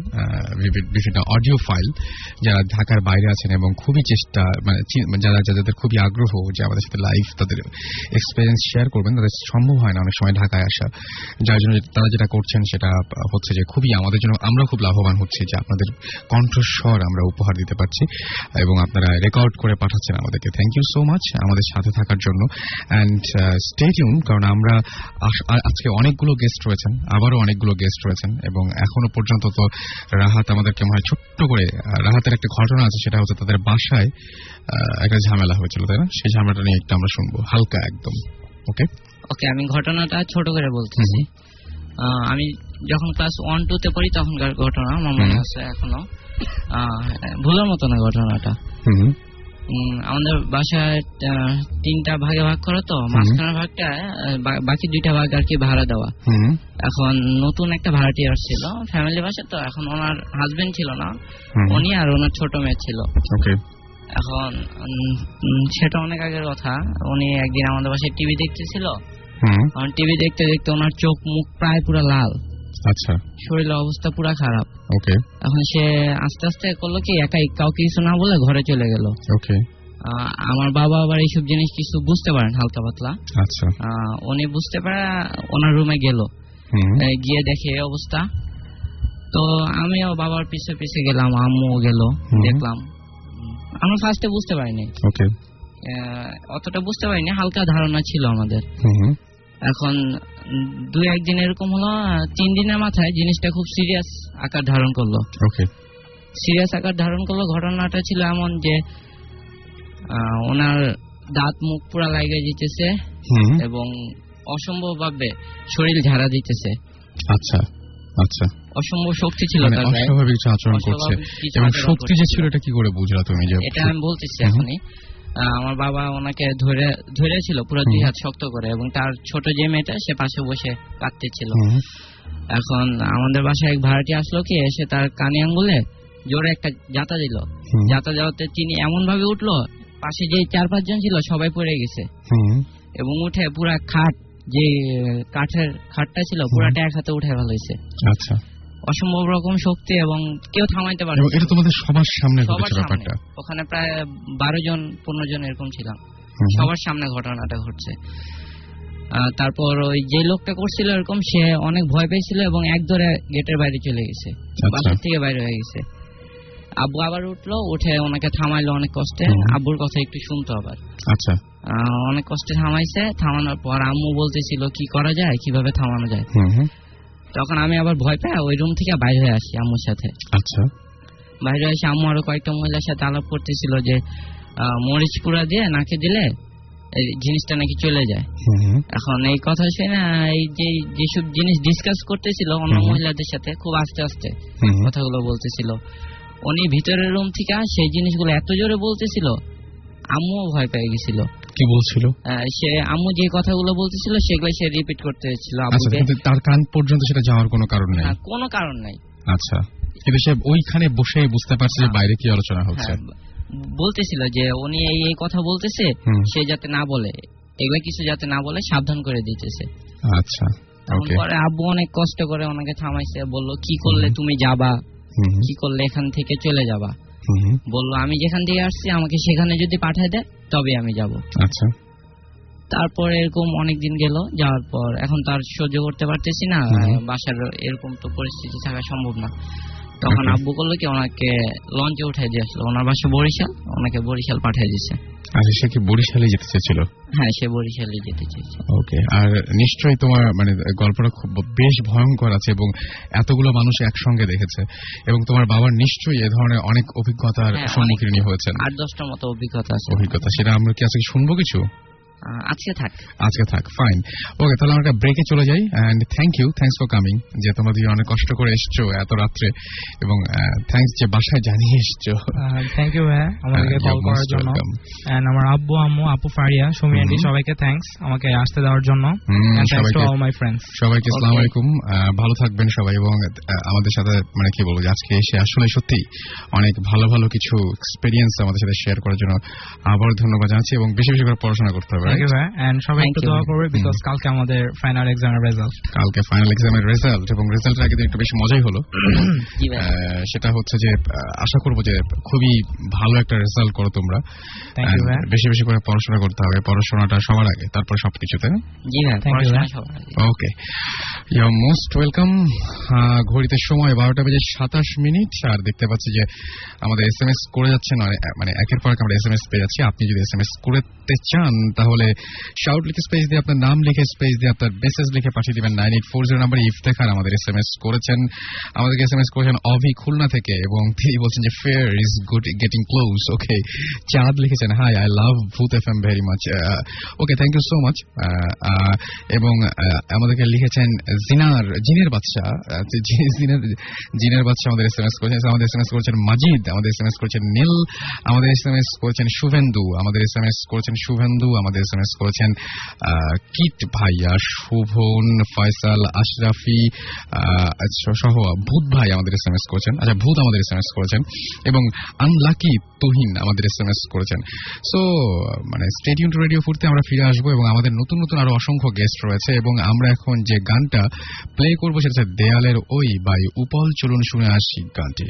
বিভিন্ন অডিও ফাইল যারা ঢাকার বাইরে আছেন এবং খুবই চেষ্টা মানে চি- যারা যাদের খুবই আগ্রহ যে আমাদের সাথে লাইভ তাদের এক্সপিরিয়েন্স শেয়ার করবেন। তাদের সম্ভব হয় না অনেক সময় ঢাকায় আসা। যার জন্য তারা যেটা করছেন সেটা হচ্ছে যে খুবই আমাদের জন্য আমরা খুব লাভবান হচ্ছি যে আপনাদের কণ্ঠস্বর আমরা উপহার দিতে পারছি এবং আপনারা রেকর্ড করে পাঠাচ্ছেন আমাদেরকে। থ্যাংক ইউ সো মাচ আমাদের সাথে থাকার জন্য। অ্যান্ড স্টে টিউন কারণ আমরা আজকে অনেকগুলো গেস্ট রয়েছেন, আবারও অনেকগুলো গেস্ট রয়েছেন এবং এখনও পর্যন্ত তো রাহাত আমাদেরকে মনে হয় ছোট্ট করে রাহাতের একটা ঘটনা আছে সেটা হচ্ছে তাদের বাসায় একটা ঝামেলা হয়েছিল তাই না? সেই ঝামেলাটা নিয়ে একটু আমরা শুনব হালকা একদম ওকে ওকে আমি ঘটনাটা ছোট করে বলতেছি। আমি যখন ক্লাস ওয়ান টু তে পড়ি তখনকার ঘটনা আমার মনে। আছে এখনও। ভুলার মতো না ঘটনাটা। আমাদের বাসায় তিনটা ভাগে ভাগ করা তো? মাঝখানের ভাগটা বাকি দুইটা ভাগ আর কি ভাড়া দেওয়া। এখন নতুন একটা ভাড়াটি আসছিল ফ্যামিলি বাসা তো এখন ওনার হাজবেন্ড ছিল না। উনি আর ওনার ছোট মেয়ে ছিল। এখন সেটা অনেক আগের কথা। উনি একদিন আমাদের বাসায় টিভি দেখতেছিল। টিভি দেখতে দেখতে ওনার চোখ মুখ প্রায় পুরো লাল। আচ্ছা। শরীরের অবস্থা পুরো খারাপ। ওকে এখন সে আস্তে আস্তে করল কি একাই কাউকে কিছু না বলে ঘরে চলে গেল। ওকে আমার বাবা আবার এইসব জিনিস কিছু বুঝতে পারেন হালকা পাতলা। আচ্ছা। উনি বুঝতে পারে ওনার রুমে গেল। গিয়ে দেখে এই অবস্থা। তো আমিও বাবার পিছে পিছে গেলাম আম্মু গেল। দেখলাম। আমরা ফার্স্টে বুঝতে পারিনি। ওকে অতটা বুঝতে পারিনি হালকা ধারণা ছিল আমাদের। এখন দুই একদিন এরকম হলো তিন দিনের মাথায় জিনিসটা খুব সিরিয়াস আকার ধারণ করল। ওকে সিরিয়াস আকার ধারণ করল ঘটনাটা ছিল এমন যে ওনার দাঁত মুখ পুরা লাগে যেতেছে হুম। এবং অসম্ভব ভাবে শরীর ঝাড়া দিতেছে। আচ্ছা আচ্ছা। অসম্ভব শক্তি ছিল মানে তার অস্বাভাবিক আচরণ করছে। এবং শক্তি যে ছিল এটা কি করে বুঝলা তুমি যে এটা আমি বলতেছি এখনই। আমার বাবা ওনাকে ধরে ধরেছিল পুরো দুই হাত শক্ত করে এবং তার ছোট যে মেয়েটা সে পাশে বসে কাঁদতেছিল। এখন আমাদের বাসায় এক ভাড়াটি আসলো কি এসে তার কানে আঙ্গুলে জোরে একটা জাতা দিল। যাতা যাওয়াতে তিনি এমন ভাবে উঠল পাশে যে চার পাঁচজন ছিল সবাই পড়ে গেছে। এবং উঠে পুরা খাট যে কাঠের খাটটা ছিল পুরাটা এক হাতে উঠে ফেলাইছে আচ্ছা। অসম্ভব রকম শক্তি এবং কেউ থামাইতে পারে এটা তোমাদের সবার সামনে ঘটেছে ব্যাপারটা। ওখানে প্রায় বারো জন পনেরো জন এরকম ছিলাম। সবার সামনে ঘটনাটা ঘটছে। তারপর ওই যে লোকটা করছিল এরকম সে অনেক ভয় পেয়েছিল এবং এক ধরে গেটের বাইরে চলে গেছে। আচ্ছা। বাসার থেকে বাইরে হয়ে গেছে। আব্বু আবার উঠল উঠে ওনাকে থামাইলো অনেক কষ্টে। আব্বুর কথা একটু শুনতো আবার। আচ্ছা। আহ, অনেক কষ্টে থামাইছে। থামানোর পর আম্মু বলতেছিল কি করা যায়? কীভাবে থামানো যায়? তখন আমি আবার ভয় পেয়ে ওই রুম থেকে বাইরে হয়ে আসি আম্মুর সাথে। আচ্ছা। বাইরে এসে আম্মু আরও কয়েকটা মহিলার সাথে আলাপ করতেছিল যে মরিচ পুরা দিয়ে নাকে দিলে জিনিসটা নাকি চলে যায়। এখন এই কথা শুনে এই যে যেসব জিনিস ডিসকাস করতেছিল অন্য মহিলাদের সাথে খুব আস্তে আস্তে। কথাগুলো বলতেছিল। উনি ভিতরের রুম থেকে সেই জিনিসগুলো এত জোরে বলতেছিল আম্মুও ভয় পেয়ে গেছিল। কি বলছিল? সে আম্মু যে কথাগুলো বলতেছিল সেগুলো সে রিপিট করতে হচ্ছিল আচ্ছা তার কান পর্যন্ত সেটা যাওয়ার কোনো কারণ নেই। হ্যাঁ, কোনো কারণ নাই। আচ্ছা কিন্তু সে ওইখানে বসে বুঝতে পারছে যে হ্যাঁ। বাইরে কি আলোচনা হচ্ছে। হ্যাঁ, বলতেছিল যে উনি এই এই কথা বলতেছে সে যাতে না বলে। এগুলো কিছু যাতে না বলে সাবধান করে দিতেছে। আচ্ছা পরে আব্বু অনেক কষ্ট করে ওনাকে থামাইছে বলল কি করলে তুমি যাবা? কি করলে এখান থেকে চলে যাবা? বলল আমি যেখান থেকে আসছি আমাকে সেখানে যদি পাঠায় দেয় তবে আমি যাব। আচ্ছা। তারপর এরকম অনেক দিন গেল যাওয়ার পর। এখন তার সহ্য করতে পারতেছি না বাসার এরকম তো পরিস্থিতি থাকা সম্ভব না। তখন আব্বু করল কি ওনাকে লঞ্চে উঠাই দিয়ে আসলো। ওনার বাসা বরিশাল ওনাকে বরিশাল পাঠিয়ে দিচ্ছে আচ্ছা সে কি বরিশালে যেতে চেয়েছিল? হ্যাঁ সে বরিশালে যেতে চেয়েছে। ওকে আর নিশ্চয়ই তোমার মানে গল্পটা খুব বেশ ভয়ঙ্কর আছে এবং এতগুলো মানুষ একসঙ্গে দেখেছে এবং তোমার বাবার নিশ্চয়ই এ ধরনের অনেক অভিজ্ঞতার হ্যাঁ, সম্মুখীন হয়েছেন। আট দশটার মতো অভিজ্ঞতা আছে। অভিজ্ঞতা সেটা আমরা কি আজকে শুনব কিছু? আজকে থাক। আজকে থাক ফাইন ওকে তাহলে আমরা ব্রেকে চলে যাই and thank you thanks for coming যে তোমরা দুজন অনেক কষ্ট করে এসছো এত রাত্রে এবং থ্যাংকস যে বাসায় জানিয়ে এসছো। থ্যাংক ইউ ভাইয়া আমাদেরকে Uh, কল করার জন্য. এন্ড আমার আব্বু আম্মু আপু ফারিয়া সুমি আন্টি সবাইকে থ্যাঙ্কস আমাকে আসতে দেওয়ার জন্য। সবাইকে। অল মাই ফ্রেন্ডস সবাইকে আসসালামু আলাইকুম। ভালো থাকবেন সবাই এবং আমাদের সাথে মানে কি বলব আজকে এসে আসলে সত্যি অনেক ভালো ভালো কিছু এক্সপেরিয়েন্স আমাদের সাথে শেয়ার করার জন্য আবার ধন্যবাদ জানাচ্ছি এবং বেশি বেশি করে পড়াশোনা করতে হবে। Thank you right? এন্ড সবাই একটু দোয়া করবে বিকজ কালকে আমাদের ফাইনাল এক্সামের রেজাল্ট কালকে ফাইনাল এক্সামের রেজাল্ট এবং রেজাল্টের আগে একটু বেশি মজাই হলো। <clears throat> সেটা হচ্ছে যে আশা করব যে খুবই ভালো একটা রেজাল্ট করো তোমরা। বেশি বেশি করে পড়াশোনা করতে হবে। পড়াশোনাটা সবার আগে তারপর ভাই। সবার আগে। ওকে ইউ মোস্ট ওয়েলকাম ঘড়িতে সময় বারোটা বেজে সাতাশ মিনিট। আর দেখতে পাচ্ছি যে আমাদের এস এম এস করে যাচ্ছে আহ, মানে একের পর এক আমরা এস এম এস পেয়ে যাচ্ছি। আপনি যদি এস এম এস করতে চান তাহলে শাউট লিখে স্পেস দিয়ে আপনার নাম লিখে স্পেস দিয়ে আপনার মেসেজ লিখে পাঠিয়ে দিবেন। Nine eight four zero number Iftekhar আমাদের এস এম এস করেছেন। আমাদেরকে এস এম এস করেছেন অভি খুলনা থেকে এবং তিনি বলছেন যে fair is good getting close okay Chand লিখেছেন hi I love Bhoot F M very much okay thank you so much এবং আমাদেরকে লিখেছেন জিনার, জিনের বাচ্চা জি- জিনের জিনের বাচ্চা আমাদের এস এম এস করেছেন আমাদের এস এম এস করেছেন মাজিদ আমাদের এস এম এস করেছেন নীল আমাদের এস এম এস করেছেন শুভেন্দু আমাদের এস এম এস করেছেন শুভেন্দু আমাদের এস এম এস করেছেন কিট ভাইয়া শোভন ফয়সাল আশরাফি সহ ভূত ভাই আমাদের এস এম এস করেছেন আচ্ছা ভূত আমাদের এস এম এস করেছেন, এবং আনলাকি তুহিন আমাদের এস এম এস করেছেন। সো মানে স্টেডিয়াম টু রেডিও ফুরতে আমরা ফিরে আসব এবং আমাদের নতুন নতুন আরও অসংখ্য গেস্ট রয়েছে এবং আমরা এখন যে গানটা প্লে করব সেটা দেয়ালের ওই বাই উপল চলুন শুনে আসি গানটি।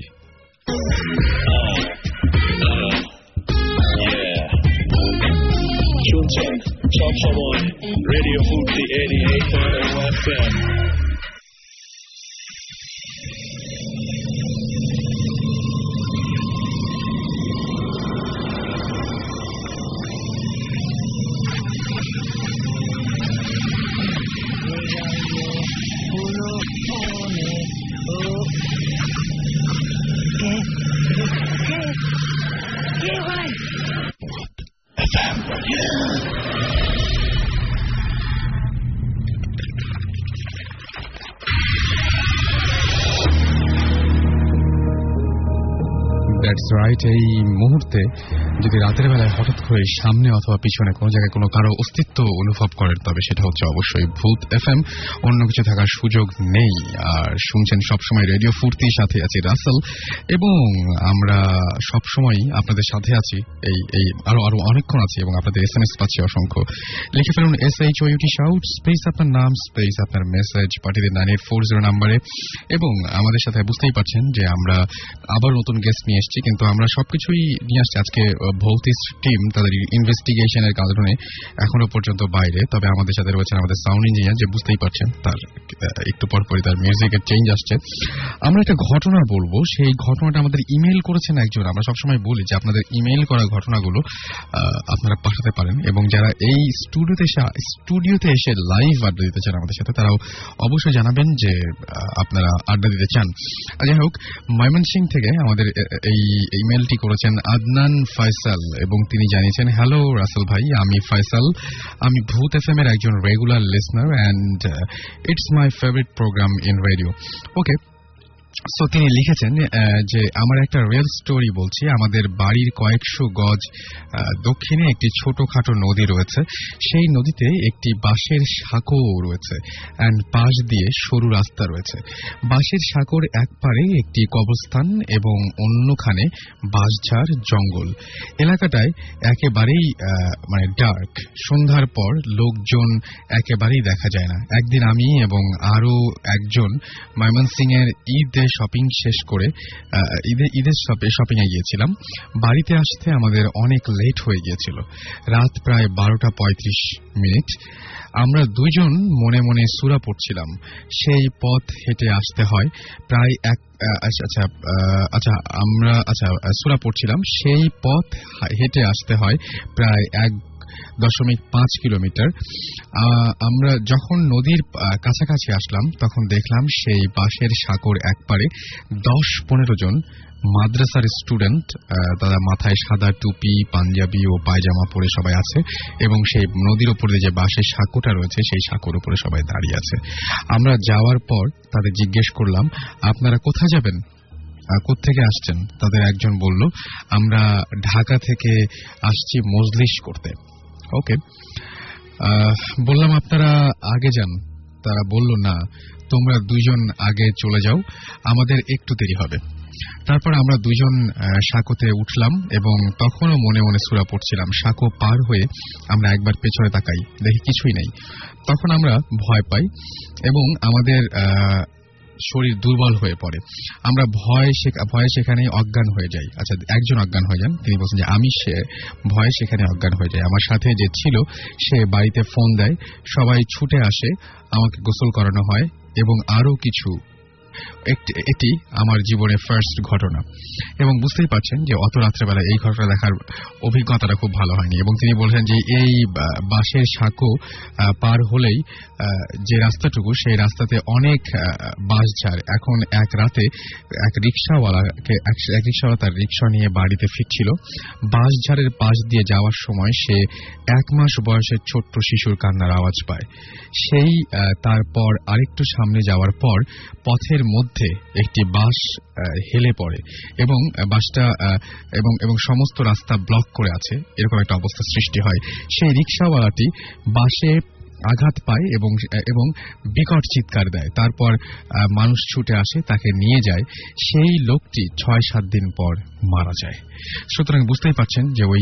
Chop someone. Radio Hootie 88.1 FM. That's right এই মুহূর্তে যদি রাতের বেলায় হঠাৎ করে সামনে অথবা পিছনে কোনো জায়গায় কোনো কারও অস্তিত্ব অনুভব করেন, তবে সেটা হচ্ছে অবশ্যই ভূত এফ এম অন্য কিছু থাকার সুযোগ নেই। আর শুনছেন সবসময় রেডিও ফুর্তির সাথে আছি রাসেল। এবং আমরা সবসময় আপনাদের সাথে আছি। এই এই আরও আরও অনেকক্ষণ আছি এবং আপনাদের এস এম এস পাচ্ছি অসংখ্য। লিখে ফেলুন S H O U T shout space আপনার নাম স্পেস আপনার মেসেজ পাঠিয়ে দিন নাইন এইট ফোর জিরো নাম্বারে। এবং আমাদের সাথে বুঝতেই পারছেন যে আমরা আবার নতুন গেস্ট নিয়ে এসেছি, কিন্তু আমরা সবকিছুই নিয়ে আসছি। আজকে ভৌতিক টিম তাদের ইনভেস্টিগেশনের কারণে এখনও পর্যন্ত বাইরে। তবে আমাদের সাথে রয়েছেন আমাদের সাউন্ড ইঞ্জিনিয়ার যে বুঝতেই পারছেন তার একটু পর পরই তার মিউজিকের চেঞ্জ আসছে। আমরা একটা ঘটনা বলব। সেই ঘটনাটা আমাদের ইমেল করেছেন একজন। আমরা সবসময় বলি যে আপনাদের ইমেল করা ঘটনাগুলো আপনারা পাঠাতে পারেন এবং যারা এই স্টুডিওতে এসে স্টুডিওতে এসে লাইভ আড্ডা দিতে চান আমাদের সাথে, তারাও অবশ্যই জানাবেন যে আপনারা আড্ডা দিতে চান। যাই হোক ময়মনসিং থেকে আমাদের এই ইমেলটি করেছেন আদনান ফয়সাল এবং তিনি জানিয়েছেন হ্যালো রাসেল ভাই, আমি ফয়সাল। আমি ভূত এফ এর একজন regular listener and it's my favourite programme in radio okay so তিনি লিখেছেন যে আমার একটা রিয়েল স্টোরি বলছি। আমাদের বাড়ির কয়েকশো গজ দক্ষিণে একটি ছোটখাটো নদী রয়েছে। সেই নদীতে একটি বাঁশের সাঁকো রয়েছে অ্যান্ড পাশ দিয়ে সরু রাস্তা রয়েছে। বাঁশের সাঁকোর এক পারে একটি কবরস্থান এবং অন্যখানে বাঁশঝাড় জঙ্গল। এলাকাটায় একেবারেই মানে ডার্ক সন্ধ্যার পর লোকজন একেবারেই দেখা যায় না। একদিন আমি এবং আরও একজন ময়মনসিং এর ঈদে শপিং শেষ করে আহ, ঈদে ঈদের শপিং এ গিয়েছিলাম। বাড়িতে আসতে আমাদের অনেক লেট হয়ে গিয়েছিল। রাত প্রায় বারোটা পঁয়ত্রিশ মিনিট। আমরা দুইজন মনে মনে সুরা পড়ছিলাম। সেই পথ হেঁটে আসতে হয়। প্রায় এক আচ্ছা আচ্ছা আচ্ছা আমরা আচ্ছা সুরা পড়ছিলাম। সেই পথ হেঁটে আসতে হয় প্রায় এক দশমিক পাঁচ কিলোমিটার। আমরা যখন নদীর কাছাকাছি আসলাম, তখন দেখলাম সেই বাঁশের সাঁকোর একপারে দশ পনেরো জন মাদ্রাসার স্টুডেন্ট তারা মাথায় সাদা টুপি, পাঞ্জাবি ও পায়জামা পরে সবাই আছে এবং সেই নদীর উপরে যে বাঁশের সাঁকোটা রয়েছে, সেই সাঁকোর উপরে সবাই দাঁড়িয়ে আছে। আমরা যাওয়ার পর তাদের জিজ্ঞেস করলাম, আপনারা কোথায় যাবেন? কোত্থেকে আসছেন? তাদের একজন বলল, আমরা ঢাকা থেকে আসছি মজলিস করতে। ওকে বললাম আপনারা আগে যান। তারা বলল না তোমরা দুইজন আগে চলে যাও। আমাদের একটু দেরি হবে। তারপর আমরা দুইজন আহ, সাঁকোতে উঠলাম এবং তখনও মনে মনে সুরা পড়ছিলাম। সাঁকো পার হয়ে আমরা একবার পেছনে তাকাই দেখি কিছুই নেই। তখন আমরা ভয় পাই এবং আমাদের শরীর দুর্বল হয়ে পড়ে। আমরা ভয় ভয়ে সেখানে অজ্ঞান হয়ে যাই। আচ্ছা একজন অজ্ঞান হয়ে যান। তিনি বলছেন যে, আমি সে, ভয়ে সেখানে অজ্ঞান হয়ে যাই। আমার সাথে যে ছিল, সে বাড়িতে ফোন দেয়। সবাই ছুটে আসে, আমাকে গোসল করানো হয় এবং আরও কিছু এটি আমার জীবনের ফার্স্ট ঘটনা। এবং বুঝতেই পারছেন যে অত রাত্রেবেলা এই ঘটনা দেখার অভিজ্ঞতাটা খুব ভালো হয়নি। এবং তিনি বলছেন যে এই বাসের সাঁকো পার হলেই যে রাস্তাটুকু, সেই রাস্তাতে অনেক বাস ঝাড়। এখন এক রাতে এক রিক্সাওয়ালাকে, এক রিক্সাওয়ালা তার রিক্সা নিয়ে বাড়িতে ফিরছিল। বাস ঝাড়ের পাশ দিয়ে যাওয়ার সময় সে এক মাস বয়সের ছোট্ট শিশুর কান্নার আওয়াজ পায়। সেই তারপর আরেকটু সামনে যাওয়ার পর পথের মধ্যে একটি বাস হেলে পড়ে এবং বাসটা এবং এবং সমস্ত রাস্তা ব্লক করে আছে। এরকম একটা অবস্থা সৃষ্টি হয়। সেই রিক্সাওয়ালাটি বাসে আঘাত পায় এবং এবং বিকট চিৎকার দেয়। তারপর মানুষ ছুটে আসে, তাকে নিয়ে যায়। সেই লোকটি ছয় সাত দিন পর মারা যায়। সুতরাং বুঝতেই পারছেন যে ওই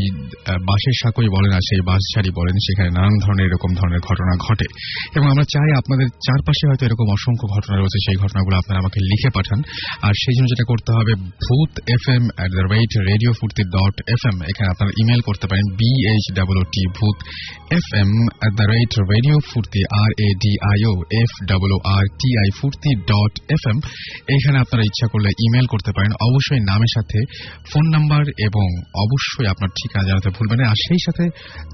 বাসের সাঁকোই বলে না, সেই বাস ছাড়ি বলেন, সেখানে নানান ধরনের এরকম ধরনের ঘটনা ঘটে। এবং আমরা চাই আপনাদের চারপাশে হয়তো এরকম অসংখ্য ঘটনা রয়েছে, সেই ঘটনাগুলো আপনারা আমাকে লিখে পাঠান। আর সেই জন্য যেটা করতে হবে, Bhoot F M at the rate radio Foorti dot F M এখানে আপনারা ইমেল করতে পারেন B H double T Bhoot F M at the rate radio Foorti R A D I O F double R T I Foorti dot F M এখানে আপনারা ইচ্ছা করলে email করতে পারেন। অবশ্যই নামের সাথে ফোন নাম্বার এবং অবশ্যই আপনার ঠিকানা জানাতে ভুলবেন আর সেই সাথে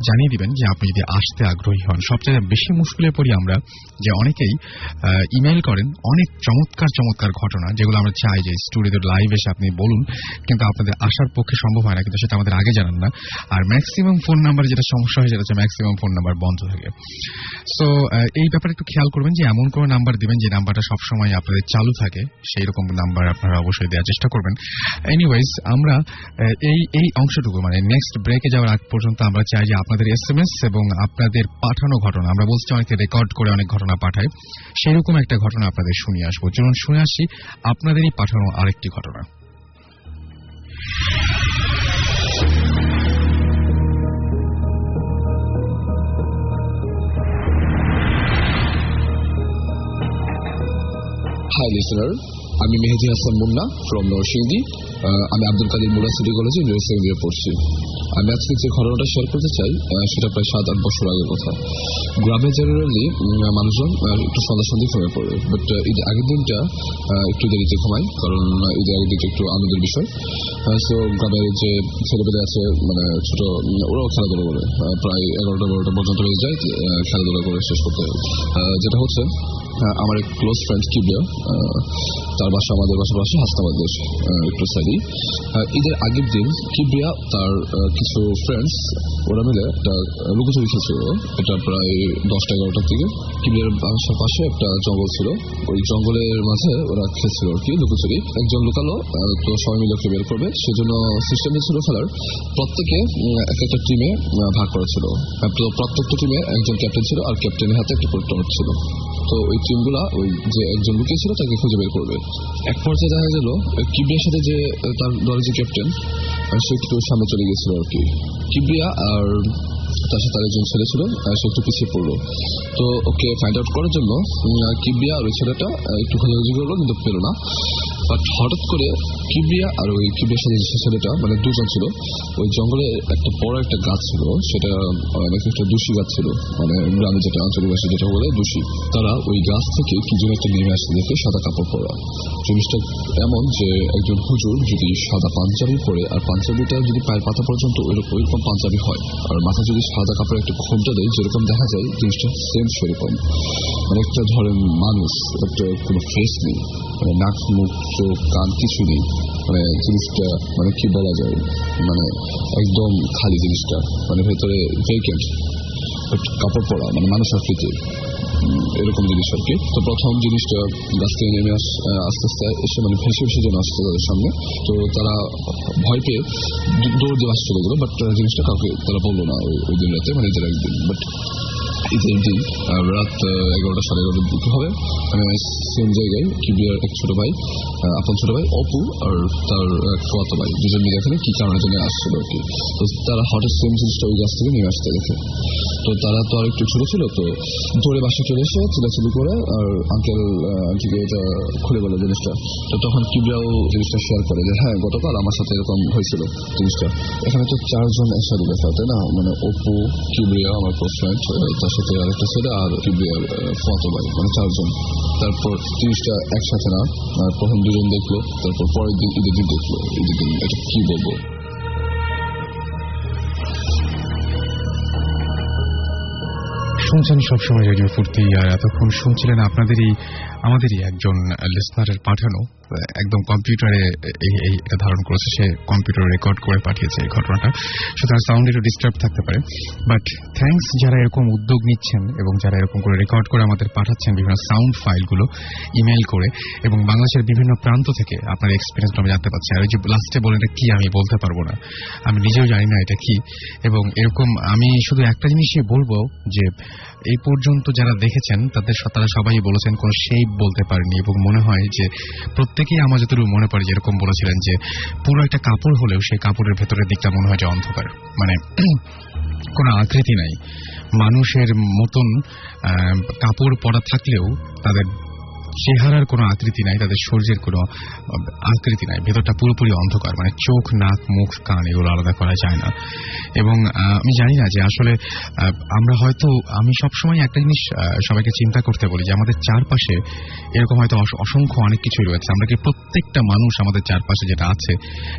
জানিয়ে দিবেন যে আপনি যদি আসতে আগ্রহী হন। সবচেয়ে বেশি মুশকিলে পড়ি আমরা যে অনেকেই ইমেল করেন। অনেক চমৎকার চমৎকার ঘটনা যেগুলো আমরা চাই যে স্টুডিওতে লাইভ এসে আপনি বলুন। কিন্তু আপনাদের আসার পক্ষে সম্ভব হয় না। কিন্তু সেটা আমাদের আগে জানান না। আর ম্যাক্সিমাম ফোন নাম্বার যেটা সমস্যা হয় সেটা হচ্ছে ম্যাক্সিমাম ফোন নাম্বার বন্ধ থাকে। সো এই ব্যাপারে একটু খেয়াল করবেন যে এমন কোনো নাম্বার দিবেন যে নাম্বারটা সবসময় আপনাদের চালু থাকে, সেই রকম নাম্বার আপনারা অবশ্যই দেওয়ার চেষ্টা করবেন। এনিওয়েজ আমরা এই এই অংশটুকু মানে নেক্সট ব্রেকে যাওয়ার আগ পর্যন্ত আমরা চাই যে আপনাদের এস এম এস এবং আপনাদের পাঠানো ঘটনা, আমরা বলছি অনেকে রেকর্ড করে অনেক ঘটনা পাঠায়, সেরকম একটা ঘটনা আপনাদের শুনিয়ে আসব। চলুন শুনে আসি আপনাদেরই পাঠানো আরেকটি ঘটনা। Hi listener, I'm Mehdi Hassan Munna from Norshindi আমি আব্দুল কাদের মুরা সিটি কলেজে সেকেন্ড ইয়ার পড়ছি। আমি আজকে যে ঘটনাটা শেয়ার করতে চাই সেটা প্রায় সাত, আট বছর আগের কথা। গ্রামে জেনারেলি মানুষজন একটু সন্ধ্যা ঘুমিয়ে পড়ে। বাট ঈদের আগের দিনটা একটু দেরিতে ঘুমায় কারণ ঈদের আগের দিনটা একটু আনন্দের বিষয়। সো গ্রামের যে ছেলেপেলে আছে মানে ছোট ওরাও খেলাধুলা করে। প্রায় এগারোটা, বারোটা পর্যন্ত হয়ে যায় খেলাধুলা করে শেষ করতে। যেটা হচ্ছে আমার এক ক্লোজ ফ্রেন্ড কিবিয়া তার বাসা আমাদের বাসার পাশে হাসনাবাদের একটু সাইডি ঈদের আগের দিন কিবিয়া তার কিছু ফ্রেন্ডস ওরা মিলে একটা লুকোচুরি খেলছিল এটা প্রায় দশটা এগারোটার দিকে। কিবিয়ার বাসার পাশে একটা জঙ্গল ছিল। ওই জঙ্গলের মাঝে ওরা খেলছিল আর কি লুকোচুরি একজন লুকালো তো সবাই মিলে ওকে বের করবে। সেজন্য সিস্টেম ছিল খেলার। প্রত্যেকে এক একটা টিমে ভাগ করা ছিল। প্রত্যেকটা টিমে একজন ক্যাপ্টেন ছিল আর ক্যাপ্টেনের হাতে একটা করে ছিল। তো ওই টিমগুলা ওই যে একজন লুকিয়েছিল তাকে খুঁজে বের করবে। এক পর্যায়ে দেখা গেল, কিবরিয়ার সাথে যে তার দলের যে ক্যাপ্টেন সে একটু সামনে চলে গেছিল আর কি। কিবরিয়া আর তার সাথে আরেকজন ছেলে ছিল সে একটু পিছিয়ে পড়ল। তো ওকে ফাইন্ড আউট করার জন্য কিবরিয়া আর ওই ছেলেটা একটু খোঁজাখুঁজি করল, কিন্তু পেল না। বাট হঠাৎ করে কিবরিয়া আর ওই কিবরিয়ার সাথে যে ছেলেটা মানে দুজন ছিল ওই জঙ্গলে একটা বড় একটা গাছ ছিল সেটা আহ, নাকি একটা দুষি গাছ ছিল মানে গ্রামে যেটা আঞ্চলিক ভাষায় যেটা বলে দুষি। তারা ওই গাছ থেকে কি যেন একটা নেমে আসতে দেখে সাদা কাপড় পরা। জিনিসটা এমন যে একজন হুজুর যদি সাদা পাঞ্জাবি পরে আর পাঞ্জাবিটা যদি পায়ের পাতা পর্যন্ত ওইরকম পাঞ্জাবি হয় আর মাথা যদি সাদা কাপড়ে একটা ঘোমটা দেয় যেরকম দেখা যায় জিনিসটা সেম সেরকম। মানে একটা ধরেন মানুষ একটা কোনো ফেস নেই মানে নাক মুখ চোখ কান কিছু নেই। মানে জিনিসটা মানে কি বলা যায় মানে একদম খালি জিনিসটা। মানে ভেতরে ভেকেন্ট কাপড় পরা মানে মানুষ আকৃতির এরকম জিনিস আর কি। তো প্রথম জিনিসটা গাছ থেকে নেমে আস আস্তে আস্তে এসে মানে ভেসে ভেসে যেন আসছে তাদের সামনে। তো তারা ভয় পেয়ে দৌড় দিয়ে আসতে গেলো বাট জিনিসটা কাউকে তারা বলল না ওই দিন রাতে মানে যারা একদিন। বাট ঈদের দিন রাত এগারোটা সাড়ে এগারোটার দিকে হবে। মানে সেম জায়গায় কিবিয়ার এক ছোট ভাই আপন ছোট ভাই, অপু আর তার ফুয়াতো ভাই। দুজন মিলে এখানে কি কারণের জন্য আসছিল আর কি। তো তারা হঠাৎ সেম জিনিসটা ওই গাছ থেকে নিয়ে আসতে গেছে তো তারা তো আর একটু ছোট ছিল, তো দৌড়ে বাসা চলে এসে চিলাচিলি করে, আর আঙ্কেল আন্টিকে এটা খুলে বলে জিনিসটা। তো তখন কিবরিয়াও জিনিসটা শেয়ার করে যে হ্যাঁ গতকাল আমার সাথে এরকম হয়েছিল জিনিসটা। এখানে তো চারজন একসাথে দেখা তাই না? মানে অপু, কিবরিয়া, আমার ফ্রেন্ড তার সাথে আরেকটা ছেলে, আর কিবরিয়ার ফটো ভাই মানে চারজন। তারপর জিনিসটা একসাথে না প্রথম দুজন দেখল, তারপর পরের দিন ঈদের দিন দেখল, ঈদের দিন এটা কি বলব? শুনছেন সবসময় রেডিও ফুর্তি আর এতক্ষণ শুনছিলেন আপনাদেরই আমাদেরই একজন লিসনারের পাঠানো একদম কম্পিউটারে এই- ধারণ করেছে, সে কম্পিউটারে রেকর্ড করে পাঠিয়েছে এই ঘটনাটা। সুতরাং সাউন্ড একটু ডিস্টার্ব থাকতে পারে। বাট থ্যাঙ্কস যারা এরকম উদ্যোগ নিচ্ছেন এবং যারা এরকম করে রেকর্ড করে আমাদের পাঠাচ্ছেন বিভিন্ন সাউন্ড ফাইলগুলো ইমেল করে এবং বাংলাদেশের বিভিন্ন প্রান্ত থেকে আপনার এক্সপিরিয়েন্সটা আমি জানতে পারছি। আর ওই যে লাস্টে বলেন এটা কি আমি বলতে পারব না। আমি নিজেও জানি না এটা কি। এবং এরকম আমি শুধু একটা জিনিসই বলব যে এই পর্যন্ত যারা দেখেছেন, তাদের তারা সবাই বলেছেন কোনো শেপ বলতে পারেনি এবং মনে হয় যে প্রত্যেকেই আমার যতটুকু মনে পড়ে যেরকম বলেছিলেন যে পুরো একটা কাপড় হলেও সেই কাপড়ের ভেতরের দিকটা মনে হয় যে অন্ধকার। মানে <clears throat> কোনো আকৃতি নাই। মানুষের মতন কাপড় পরা থাকলেও তাদের চেহারার কোনো আকৃতি নাই, তাদের শরীরের কোনো আকৃতি নাই। ভেতরটা পুরোপুরি অন্ধকার মানে চোখ, নাক, মুখ, কান এগুলো আলাদা করা যায় না। এবং আমি জানি না যে আসলে আমরা হয়তো, আমি সবসময় একটা জিনিস সবাইকে চিন্তা করতে বলি যে আমাদের চারপাশে এরকম হয়তো অস- অসংখ্য অনেক কিছুই রয়েছে। আমরা কি প্রত্যেকটা মানুষ আমাদের চারপাশে যেটা আছে,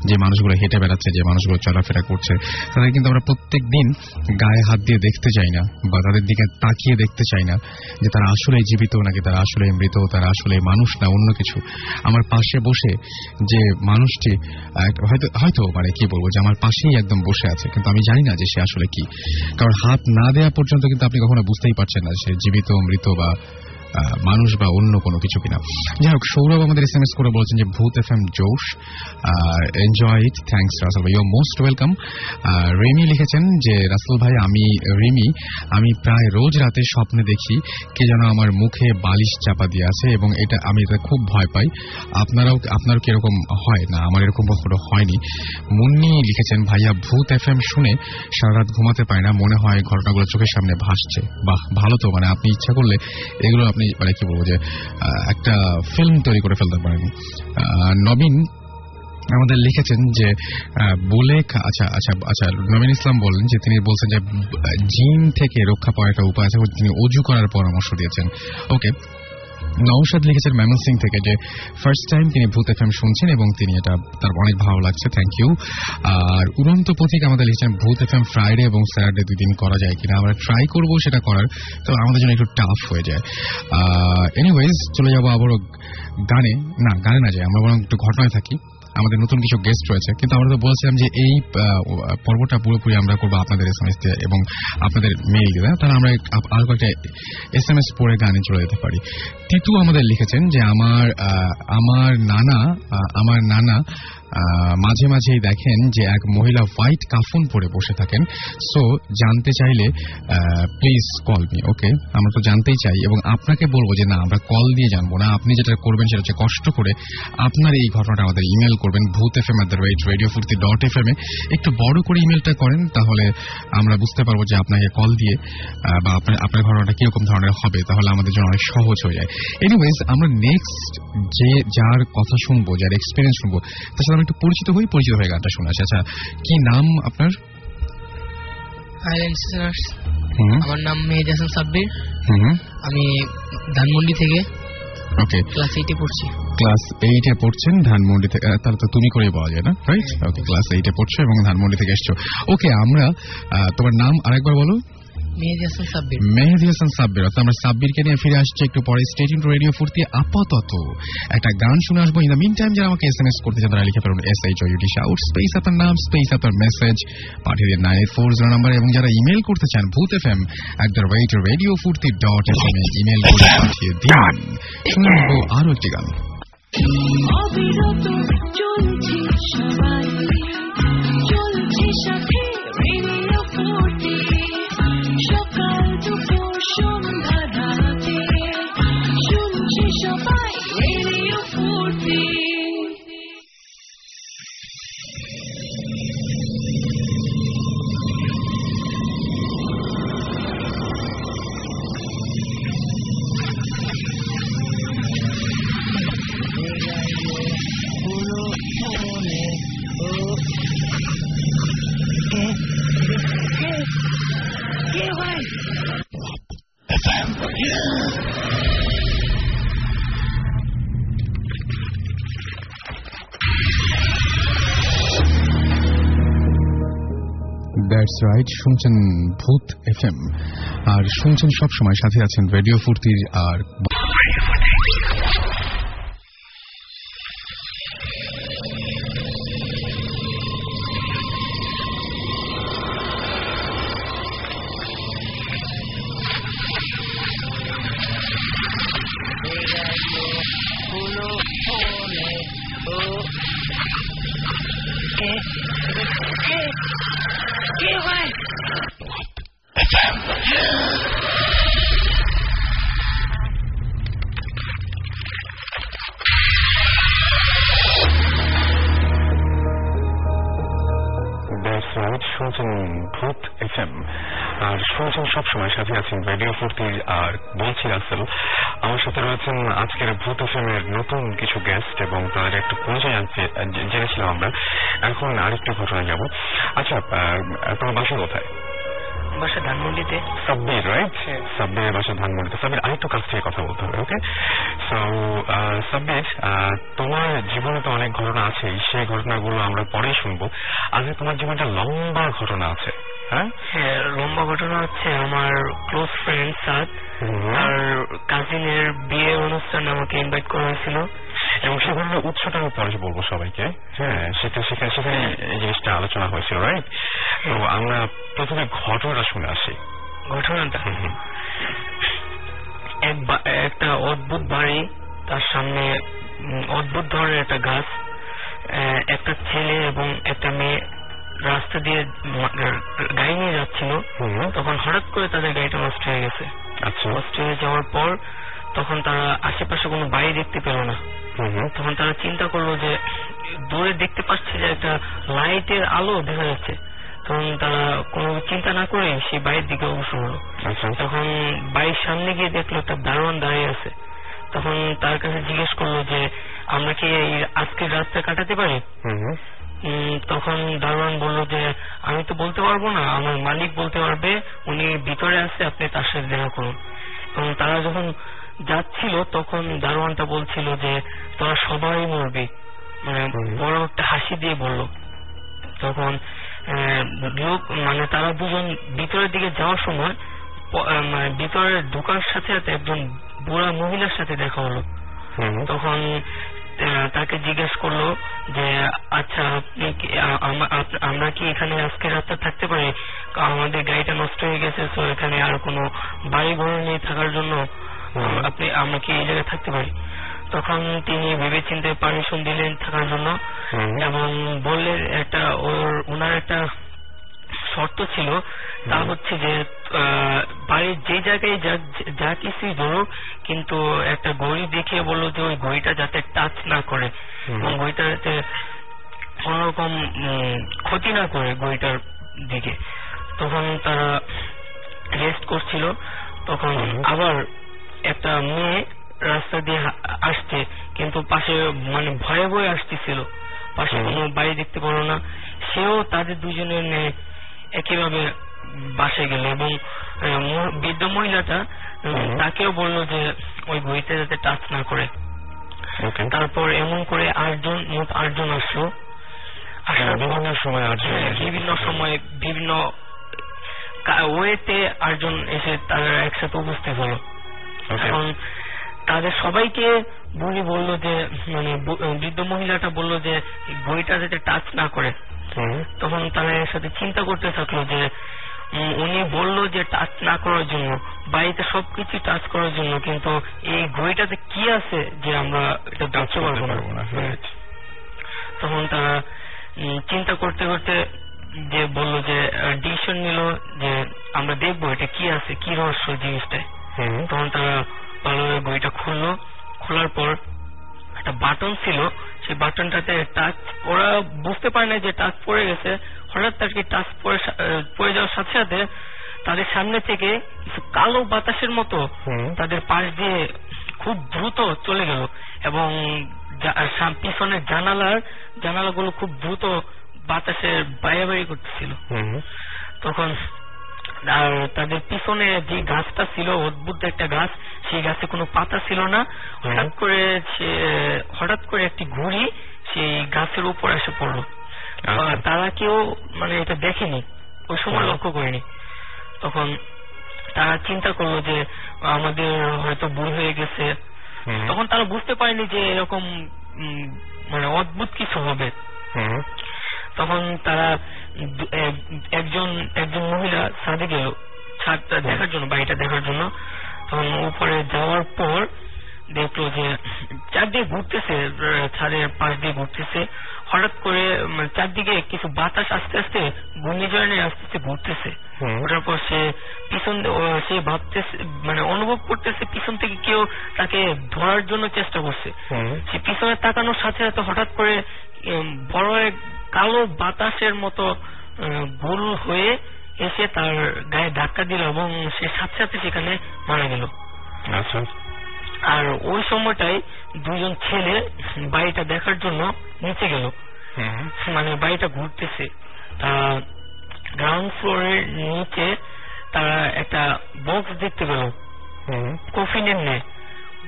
যে মানুষগুলো হেঁটে বেড়াচ্ছে, যে মানুষগুলো চলাফেরা করছে, তাদের কিন্তু আমরা প্রত্যেক দিন গায়ে হাত দিয়ে দেখতে চাই না, বা তাদের দিকে তাকিয়ে দেখতে চাই না যে তারা আসলে জীবিত নাকি তারা আসলে মৃত, তারা আসলে মানুষ না, অন্য কিছু। আমার পাশে বসে যে মানুষটি হয়তো হয়তো মানে কি বলব যে আমার পাশেই একদম বসে আছে, কিন্তু আমি জানি না যে সে আসলে কি। কারণ হাত না দেওয়া পর্যন্ত কিন্তু আপনি কখনো বুঝতেই পারছেন না সে জীবিত, মৃত বা মানুষ বা অন্য কোনো কিছু কিনা। যাই হোক, সৌরভ আমাদের এস এম এস করে বলছেন যে, ভূত এফ এম জোশ এনজয় ইট থ্যাংকস রাসেল ভাই। ইউ মোস্ট ওয়েলকাম রেমি লিখেছেন যে, রাসেল ভাই, আমি, রিমি, আমি প্রায় রোজ রাতে স্বপ্নে দেখি কে যেন আমার মুখে বালিশ চাপা দিয়ে আছে এবং এটা, আমি এটা খুব ভয় পাই। আপনারাও আপনারও কি এরকম হয়? না, আমার এরকম কখনো হয়নি। মুন্নি লিখেছেন, ভাইয়া, ভূত এফ এম শুনে সারা রাত ঘুমাতে পায় না। মনে হয় ঘটনাগুলো চোখের সামনে ভাসছে। বাহ, ভালো তো মানে আপনি ইচ্ছা করলে এগুলো আপনি মানে কি বলব যে একটা ফিল্ম তৈরি করে ফেলতে পারেন। নবীন আমাদের লিখেছেন যে বলে আচ্ছা আচ্ছা আচ্ছা নবীন ইসলাম বলেন যে, তিনি বলছেন যে জিন থেকে রক্ষা পাওয়ার একটা উপায় আছে তিনি অজু করার পরামর্শ দিয়েছেন। ওকে নৌশাদ লিখেছেন ম্যামন সিং থেকে যে ফার্স্ট টাইম তিনি ভূত এফ শুনছেন এবং তিনি এটা তার অনেক ভালো লাগছে থ্যাংক ইউ আর উড়ন্ত পথিক আমাদের লিখেছেন, ভূত এফ ফ্রাইডে এবং স্যাটারডে দুই দিন করা যায় কিনা, আমরা ট্রাই করব সেটা করার, তো আমাদের জন্য একটু টাফ হয়ে যায়। এনিওয়েজ চলে যাব আবারও গানে, না গানে না যায়, আমরা বরং একটু ঘটনায় থাকি। আমাদের নতুন কিছু গেস্ট রয়েছে। কিন্তু আমরা তো বলছিলাম যে এই পর্বটা পুরোপুরি আমরা করব আপনাদের এস এম এস এবং আপনাদের মেইল দিয়ে। তাহলে আমরা আরও কয়েকটা এস এম এস পড়ে গানে চলে যেতে পারি। তিতু আমাদের লিখেছেন যে আমার আমার নানা আমার নানা মাঝে মাঝেই দেখেন যে এক মহিলা হোয়াইট কাফন পরে বসে থাকেন। সো, জানতে চাইলে প্লিজ কল মি ওকে আমরা তো জানতেই চাই এবং আপনাকে বলব যে না, আমরা কল দিয়ে জানব না। আপনি যেটা করবেন সেটা হচ্ছে কষ্ট করে আপনার এই ঘটনাটা আমাদের ইমেল করবেন, Bhoot F M at radio Foorti dot F M এ। একটু বড় করে ইমেলটা করেন, তাহলে আমরা বুঝতে পারব যে আপনাকে কল দিয়ে বা আপনার আপনার ঘটনাটা কীরকম ধরনের হবে, তাহলে আমাদের জন্য অনেক সহজ হয়ে যায়। এনিওয়েজ আমরা নেক্সট যে, যার কথা শুনব, যার এক্সপিরিয়েন্স শুনব তার সাথে আমরা একটু পরিচিত হই পরিচিত হয়ে গানটা শোনা আচ্ছা কি নাম আপনার? আমার নাম মেহেদি হাসান সাব্বির। আমি ধানমন্ডি থেকে ওকে ক্লাস এইটে পড়ছি। ক্লাস এইটে পড়ছেন ধানমন্ডি থেকে তাহলে তো তুমি করেই পাওয়া যায় না রাইট ওকে ক্লাস এইটে পড়ছো এবং ধানমন্ডি থেকে এসছো। ওকে আমরা তোমার নাম আরেকবার বলো। মেহেদি হাসান সাব্বির। অর্থাৎ আমরা সাব্বিরকে নিয়ে ফিরে আসছি একটু পরে। স্টেডিয়াম রেডিও ফুর্তি আপাতত। একটা গান শুনে আসব। ইন দ্য মিন টাইম যারা আমাকে এস এম এস করতে চান তারা লিখে ফেলুন S H U T shout space আপনার নাম স্পেস আপনার মেসেজ পাঠিয়ে দিন নাইন ফোর জিরো নাম্বার এবং যারা ইমেল করতে চান Bhoot F M at the rate radio Foorti dot F M email করে পাঠিয়ে দিন। শুনে আরও একটি গান। চলছে সবাই। চলছে সাথে দ্যাটস রাইট শুনছেন ভূত এফ এম আর শুনছেন সবসময় সাথে আছেন রেডিও ফুর্তির আর শুনছেন ভূত এফ এম আর শুনছেন সব সময় সাথে আছেন রেডিও ফুর্তির আর বলছি আসল আমার সাথে রয়েছেন আজকের ভূত এফ এর নতুন কিছু গেস্ট এবং তাদের একটু পরিচয় জানতে, জেনেছিলাম আমরা। এখন আরেকটি ঘটনা যাব। আচ্ছা তোমার বাসা কোথায়? বাসা ধানমন্ডিতে? সাব্বির রাইট সাব্বিরের বাসা ধানমন্ডিতে। সাব্বির আরেকটু কাছ থেকে কথা বলতে হবে ওকে সো সাব্বির তোমার জীবনে তো অনেক ঘটনা আছে সেই ঘটনাগুলো আমরা পরেই শুনব। আজকে তোমার জীবনে একটা লম্বা ঘটনা আছে হ্যাঁ? হ্যাঁ লম্বা ঘটনা হচ্ছে আমার ক্লোজ ফ্রেন্ড সাদ। আর কাজিনের বিয়ে অনু অনুষ্ঠানে আমাকে ইনভাইট করা হয়েছিল। এবং সেখানে উৎসটা আমি পরে বলব সবাইকে। হ্যাঁ সেটা সেখানে সেখানে এই জিনিসটা আলোচনা হয়েছিল রাইট তো আমরা প্রথমে ঘটনাটা শুনে আসি। ঘটনাটা? এক একটা অদ্ভুত বাড়ি তার সামনে অদ্ভুত ধরনের একটা গাছ একটা ছেলে এবং একটা মেয়ে রাস্তা দিয়ে গাড়ি নিয়ে যাচ্ছিল। তখন হঠাৎ করে তাদের গাড়িটা নষ্ট হয়ে গেছে। আচ্ছা। নষ্ট হয়ে যাওয়ার পর তখন তারা আশেপাশে কোনো বাড়ি দেখতে পেল না। তখন তারা চিন্তা করল যে দূরে দেখতে পাচ্ছে যে একটা লাইটের আলো দেখা যাচ্ছে। তখন তারা কোনো চিন্তা না করে সেই বাড়ির দিকে অগ্রসর হলো। আচ্ছা। তখন বাড়ির সামনে গিয়ে দেখল একটা দারোয়ান দাঁড়িয়ে আছে। তখন তার কাছে জিজ্ঞেস করল যে আমরা কি এই আজকের রাতটা কাটাতে পারি? তখন দারোয়ান বলল যে আমি তো বলতে পারব না আমার মালিক বলতে পারবে উনি ভিতরে আছে আপনি তার সাথে দেখা করুন। এবং তারা যখন যাচ্ছিল তখন দারোয়ানটা বলছিল যে তোরা সবাই মরবি। মানে বড় একটা হাসি দিয়ে বলল। তখন লোক মানে তারা দুজন ভিতরের দিকে যাওয়ার সময় মানে ভিতরে ঢোকার সাথে সাথে একজন বুড়া মহিলার সাথে দেখা হলো। তখন তাকে জিজ্ঞেস করল যে আচ্ছা আপনি আমরা কি এখানে আজকে রাতটা থাকতে পারি? আমাদের গাড়িটা নষ্ট হয়ে গেছে তো এখানে আর কোনো বাড়ি ঘর নিয়ে থাকার জন্য। আপনি আমরা কি এই জায়গায় থাকতে পারি তখন তিনি ভেবে চিন্তে পারমিশন দিলেন থাকার জন্য এবং বললেন একটা ওর ওনার একটা শর্ত ছিল। তা হচ্ছে যে বাড়ির যে জায়গায় যা কিছুই ধরুক কিন্তু একটা ঘড়ি দেখিয়ে বলল যে ওই ঘড়িটা যাতে টাচ না করে। এবং ঘড়িটা যাতে কোনোরকম উম, ক্ষতি না করে ঘড়িটার দিকে। তখন তারা রেস্ট করছিল। তখন আবার একটা মেয়ে রাস্তা দিয়ে আসছে কিন্তু পাশে মানে ভয়ে ভয়ে আসতেছিল। পাশে কোনো বাড়ি দেখতে পারো না। সেও তাদের দুজনের ন্যায় একইভাবে বাসায় গেল এবং বৃদ্ধ মহিলাটা তাকেও বলল যে ওই ঘড়িতে যাতে টাচ না করে। তারপর এমন করে আটজন মোট আটজন আসলো। হ্যাঁ, বিভিন্ন সময় হ্যাঁ, বিভিন্ন সময় বিভিন্ন ওয়েতে আটজন এসে তারা একসাথে উপস্থিত হলো। এখন তাদের সবাইকে বুড়ি বলল যে মানে বৃদ্ধ মহিলাটা বলল যে বইটা যাতে টাচ না করে। তখন তারা এর সাথে চিন্তা করতে থাকল যে উনি বলল যে টাচ না করার জন্য বাড়িতে সবকিছু টাচ করার জন্য কিন্তু এই ঘড়িটাতে কি আছে যে আমরা এটা করতে পারব না? হ্যাঁ। তখন তারা চিন্তা করতে করতে যে বলল যে ডিসিশন নিল যে আমরা দেখব এটা কি আছে কি রহস্য জিনিসটায়। হুম তখন তারা ভালোভাবে বইটা খুললো। খোলার পর একটা বাটন ছিল সেই বাটনটাতে টাচ ওরা বুঝতে পারে না যে টাচ পড়ে গেছে। হঠাৎ তার কি টাচ পড়ে পড়ে যাওয়ার সাথে সাথে তাদের সামনে থেকে কিছু কালো বাতাসের মতো তাদের পাশ দিয়ে খুব দ্রুত চলে গেল এবং পিছনের জানালার জানালাগুলো খুব দ্রুত বাতাসের বাইরে বাইরে করতেছিল। তখন আর তাদের পিছনে যে গাছটা ছিল অদ্ভুত একটা গাছ সেই গাছে কোনো পাতা ছিল না। হঠাৎ করে সে হঠাৎ করে একটি ঘুড়ি সেই গাছের উপর এসে পড়ল। আচ্ছা। তারা কেউ মানে এটা দেখেনি ওই সময় লক্ষ্য করেনি। তখন তারা চিন্তা করল যে আমাদের হয়তো ভুল হয়ে গেছে। তখন তারা বুঝতে পারেনি যে এরকম মানে অদ্ভুত কিছু হবে। তখন তারা একজন একজন মহিলা ছাদে গেল ছাদটা দেখার জন্য বাড়িটা দেখার জন্য তখন উপরে যাওয়ার পর দেখল যে চারদিকে ঘুরতেছে ছাদের পাশ দিয়ে ঘুরতেছে হঠাৎ করে মানে চারদিকে কিছু বাতাস আস্তে আস্তে ঘূর্ণিঝড় নিয়ে আস্তে আস্তে ঘুরতেছে। ওটার পর সে পিছন সে ভাবতেছে মানে অনুভব করতেছে পিছন থেকে কেউ তাকে ধরার জন্য চেষ্টা করছে। সে পিছনে তাকানোর সাথে সাথে হঠাৎ করে বড় এক কালো বাতাসের মতো গোল হয়ে এসে তার গায়ে ধাক্কা দিল এবং সে সাথে সাথে সেখানে মারা গেল। আচ্ছা। আর ওই সময়টাই দুজন ছেলে বাড়িটা দেখার জন্য নিচে গেল। মানে বাড়িটা ঘুরতেছে। তা গ্রাউন্ড ফ্লোরের নিচে তারা একটা বক্স দেখতে পেল। কফিনের নেয়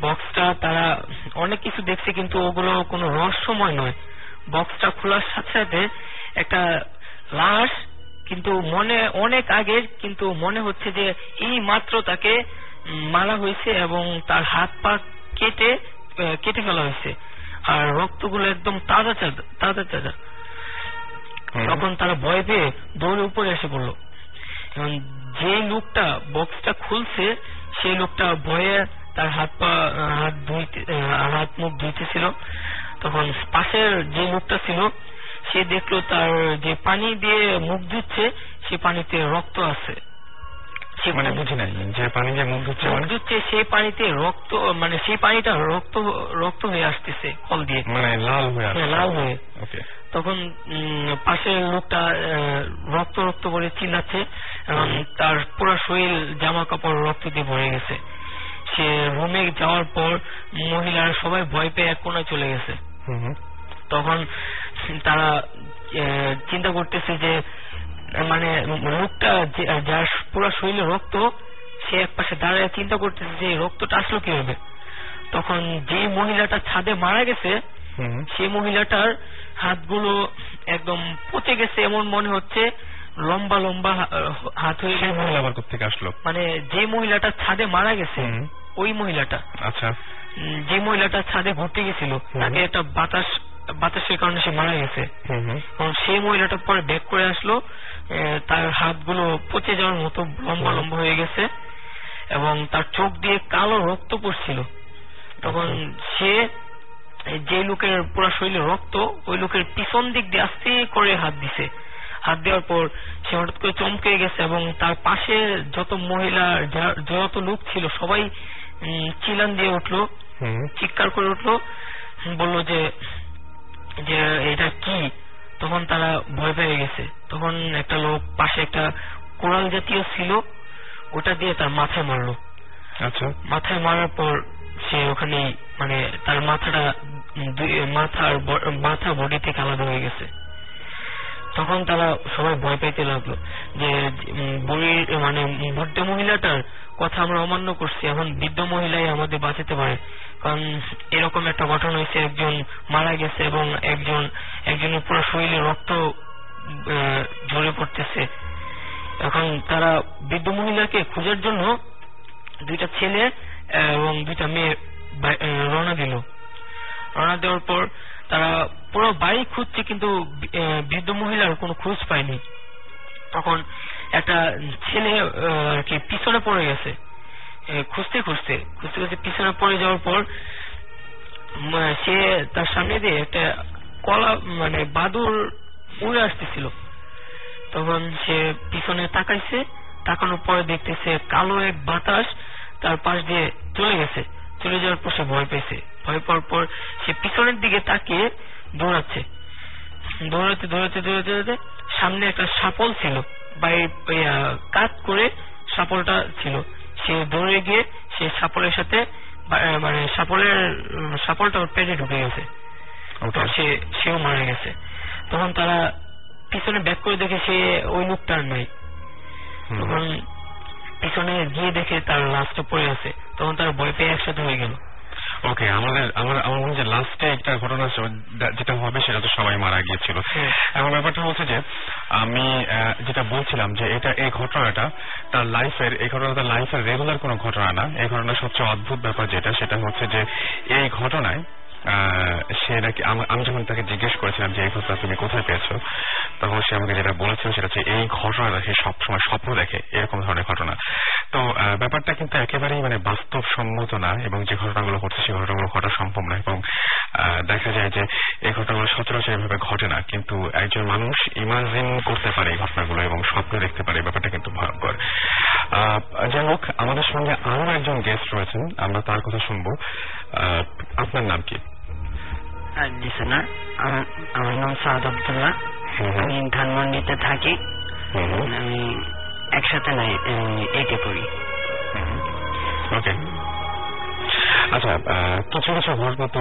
বক্সটা তারা অনেক কিছু দেখছে কিন্তু ওগুলো কোনো রহস্যময় নয়। বক্সটা খোলার সাথে সাথে একটা লাশ কিন্তু মনে অনেক আগের কিন্তু মনে হচ্ছে যে এই মাত্র তাকে মারা হয়েছে এবং তার হাত পা কেটে কেটে ফেলা হয়েছে। আর রক্তগুলো একদম তাজা তাজা তাজা। তাজা তখন তারা ভয় পেয়ে দৌড়ে উপরে এসে পড়ল। এবং যে লোকটা বক্সটা খুলছে সেই লোকটা ভয়ে তার হাত পা হাত ধুইতে হাত মুখ ধুইতেছিল। তখন পাশের যে লোকটা ছিল সে দেখল তার যে পানি দিয়ে মুখ ধুচ্ছে সে পানিতে রক্ত আছে। সে মানে বুঝি নাই যে পানি দিয়ে মুখ ধুচ্ছে মুখ মানে? ধুচ্ছে সেই পানিতে রক্ত মানে সেই পানিটা রক্ত রক্ত হয়ে আসতেছে কল দিয়ে। মানে লাল হয়ে হ্যাঁ, লাল হয়ে। তখন পাশের লোকটা রক্ত রক্ত করে চিল্লাচ্ছে এবং তার পুরো শরীর জামা কাপড় রক্ত দিয়ে ভরে গেছে। সে রুমে যাওয়ার পর মহিলারা সবাই ভয় পেয়ে এক কোনায় চলে গেছে। তখন তারা চিন্তা করতেছে যে মানে লোকটা যার পুরো শরীরে রক্ত সে এক পাশে দাঁড়ায় চিন্তা করতেছে যে রক্তটা আসলো কীভাবে? তখন যে মহিলাটা ছাদে মারা গেছে। সেই মহিলাটার হাতগুলো একদম পচে গেছে এমন মনে হচ্ছে লম্বা লম্বা হাত হয়ে গেছে। মহিলা আবার কোথেকে আসলো? মানে যে মহিলাটা ছাদে মারা গেছে ওই মহিলাটা। আচ্ছা। যে মহিলাটা ছাদে ঘুরতে গেছিল তাকে একটা বাতাস বাতাসের কারণে সে মারা গেছে। সেই মহিলাটা পরে ব্যাক করে আসলো তার হাতগুলো পচে যাওয়ার মতো লম্বা লম্বা হয়ে গেছে এবং তার চোখ দিয়ে কালো রক্ত পড়ছিল। তখন সে যে লোকের পুরা শরীরে রক্ত ওই লোকের পিছন দিক দিয়ে আস্তে করে হাত দিছে। হাত দেওয়ার পর সে হঠাৎ করে চমকে গেছে এবং তার পাশে যত মহিলা যত লোক ছিল সবাই চিলান দিয়ে উঠল। চিৎকার করে উঠল বলল যে যে এটা কি? তখন তারা ভয় পেয়ে গেছে। তখন একটা লোক পাশে একটা কোরাল জাতীয় ছিল ওটা দিয়ে তার মাথায় মারলো। আচ্ছা। মাথায় মারার পর সে ওখানে মানে তার মাথাটা দুই- মাথার মাথা বডি থেকে আলাদা হয়ে গেছে। তখন তারা সবাই ভয় পাইতে লাগল যে বুড়ির মানে বৃদ্ধ মহিলাটার কথা আমরা অমান্য করছি এখন বৃদ্ধ মহিলাই আমাদের বাঁচাতে পারে। কারণ এরকম একটা ঘটনা হয়েছে, একজন মারা গেছে এবং একজন, একজনের পুরো শরীরে রক্ত ঝরে পড়তেছে। এখন তারা বৃদ্ধ মহিলাকে খোঁজার জন্য দুইটা ছেলে এবং দুইটা মেয়ে রওনা দিল। রওনা দেওয়ার পর তারা পুরো বাড়ি খুঁজছে কিন্তু বৃদ্ধ মহিলার কোনো খোঁজ পায়নি তখন একটা ছেলে আর কি পিছনে পড়ে গেছে। খুঁজতে খুঁজতে খুঁজতে খুঁজতে পিছনে পড়ে যাওয়ার পর সে তার সামনে দিয়ে একটা কলা মানে বাদুর উড়ে আসতেছিল। তখন সে পিছনে তাকাইছে, তাকানোর পরে দেখতেছে কালো এক বাতাস তার পাশ দিয়ে চলে গেছে। চলে যাওয়ার পর সে ভয় পেয়েছে। ভয় পাওয়ার পর সে পিছনের দিকে তাকিয়ে দৌড়াচ্ছে। দৌড়াতে দৌড়াতে দৌড়াতে দৌড়াতে সামনে একটা সাপল ছিল। বা কাত করে সাপলটা ছিল। সে দৌড়ে গিয়ে সে সাপলের সাথে মানে সাপলের সাপলটা ওর পেটে ঢুকে গেছে। সে সেও মারা গেছে। তখন তারা পিছনে ব্যাক করে দেখে সে ওই লোকটা আর নাই। তখন পিছনে গিয়ে দেখে তার লাশটা পড়ে আছে। তখন তার ভয় পেয়ে একসাথে হয়ে গেল। ওকে আমাদের আমার আমার মনে হয় লাস্টে একটা ঘটনা যেটা হবে সেটা তো সবাই মারা গিয়েছিল। এখন ব্যাপারটা হচ্ছে যে আমি যেটা বলছিলাম যে এটা এই ঘটনাটা তার লাইফের এই ঘটনাটা লাইফের রেগুলার কোনো ঘটনা না এই ঘটনা সবচেয়ে অদ্ভুত ব্যাপার যেটা সেটা হচ্ছে যে এই ঘটনায় সে নাকি আমি যখন তাকে জিজ্ঞেস করেছিলাম যে, এই ঘটনা তুমি কোথায় পেয়েছ? তখন সে আমাকে যেটা বলেছিল সেটা হচ্ছে, এই ঘটনাটা সে সবসময় স্বপ্ন দেখে, এরকম ধরনের ঘটনা। তো ব্যাপারটা কিন্তু একেবারেই মানে বাস্তবসম্মত না এবং যে ঘটনাগুলো ঘটছে সেই ঘটনাগুলো ঘটা সম্ভব না এবং দেখা যায় যে এই ঘটনাগুলো সচরাচর এভাবে ঘটে না। কিন্তু একজন মানুষ ইমাজিন করতে পারে এই ঘটনাগুলো এবং স্বপ্ন দেখতে পারে ব্যাপারটা কিন্তু ভয়ঙ্কর। যাই হোক, আমাদের সঙ্গে আরও একজন গেস্ট রয়েছেন, আমরা তার কথা শুনব। আপনার নাম কি? জি স্যার আমার নাম সাদ আবদুল্লাহ। আমি ধানমন্ডিতে থাকি। আমি একসাথে নাই এইটে পড়ি। ওকে আচ্ছা কিছু কিছু ঘটনা তো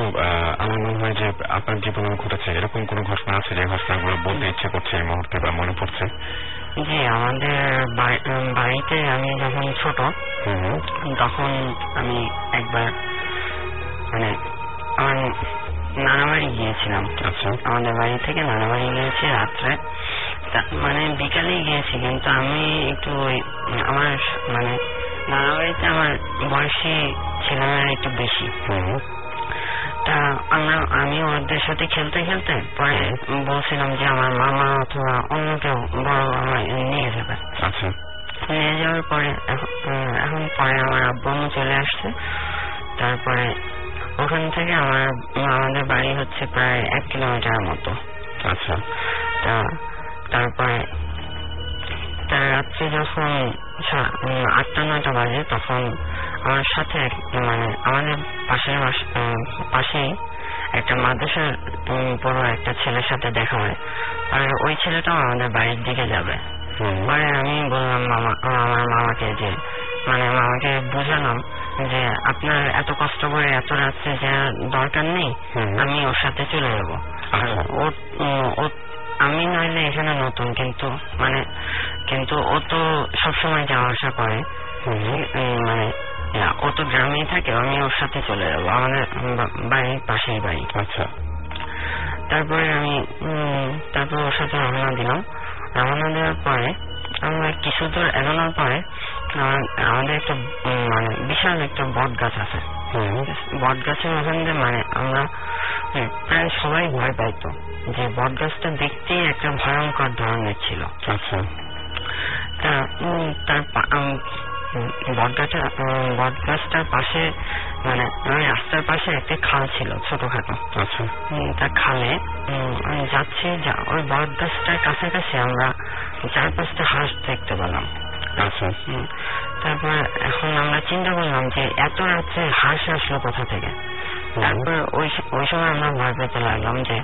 আমার মনে হয় যে আপনার জীবনে ঘটেছে। এরকম কোনো ঘটনা আছে যে ঘটনাগুলো বলতে ইচ্ছে করছে এই মুহূর্তে বা মনে পড়ছে? জি আমাদের বাড়ি- বাড়িতে আমি যখন ছোট তখন আমি একবার মানে আমার নানা বাড়ি গিয়েছিলাম। আচ্ছা। আমাদের বাড়ি থেকে নানা বাড়ি গিয়েছি রাত্রে। মানে বিকালেই গিয়েছি কিন্তু আমি একটু ওই আমার মানে নানা বাড়িতে আমার বয়সী ছেলেমেয়েরা একটু বেশি। তা আমরা আমি ওদের সাথে খেলতে খেলতে পরে বলছিলাম যে আমার মামা অথবা অন্য কেউ বড় আমার নিয়ে যাবে। আচ্ছা। নিয়ে যাওয়ার পরে এখন পরে আমার আব্বু চলে আসছে। তারপরে ওখান থেকে আমার আমাদের বাড়ি হচ্ছে প্রায় এক কিলোমিটার মতো। আচ্ছা। তা তারপরে তার রাত্রে যখন আটটা নয়টা বাজে তখন আমার সাথে এক- মানে আমাদের পাশের পাশেই একটা মাদ্রাসার বড় একটা ছেলের সাথে দেখা হয়। আর ওই ছেলেটাও আমাদের বাড়ির দিকে যাবে। পরে আমি বললাম মামা আমার মামাকে যে মানে মামাকে বুঝালাম যে আপনার এত কষ্ট করে এত রাত্রে যাওয়ার দরকার নেই আমি ওর সাথে চলে যাব। আচ্ছা। ও আমি নইলে এখানে নতুন কিন্তু মানে কিন্তু ও তো সবসময় যাওয়া আসা করে। মানে ও তো গ্রামেই থাকে আমি ওর সাথে চলে যাব আমাদের বাড়ির পাশেই বাড়ি। আচ্ছা। তারপরে আমি তারপর ওর সাথে রওনা দিলাম। রওনা দেওয়ার পরে আমরা কিছু দূর এগোনোর পরে আমাদের একটা মানে বিশাল একটা বট গাছ আছে। বট গাছের ওখান দিয়ে মানে আমরা প্রায় সবাই ভয় পাইতো যে বট গাছটা দেখতেই একটা ভয়ঙ্কর ধরনের ছিল। আচ্ছা। তা তার বটগাছটা বটগাছটার পাশে মানে ওই রাস্তার পাশে একটা খাল ছিল ছোটখাটো। আচ্ছা। তা খালে যাচ্ছি যা- ওই বট গাছটার কাছাকাছি আমরা চার পাঁচটা হাঁস দেখতে পেলাম। তারপর এখন আমরা চিন্তা করলাম যে এত রাত্রে হাঁস আসলো কোথা থেকে? তারপর ওই ওই সময় আমরা ভয় পেতে লাগলাম যে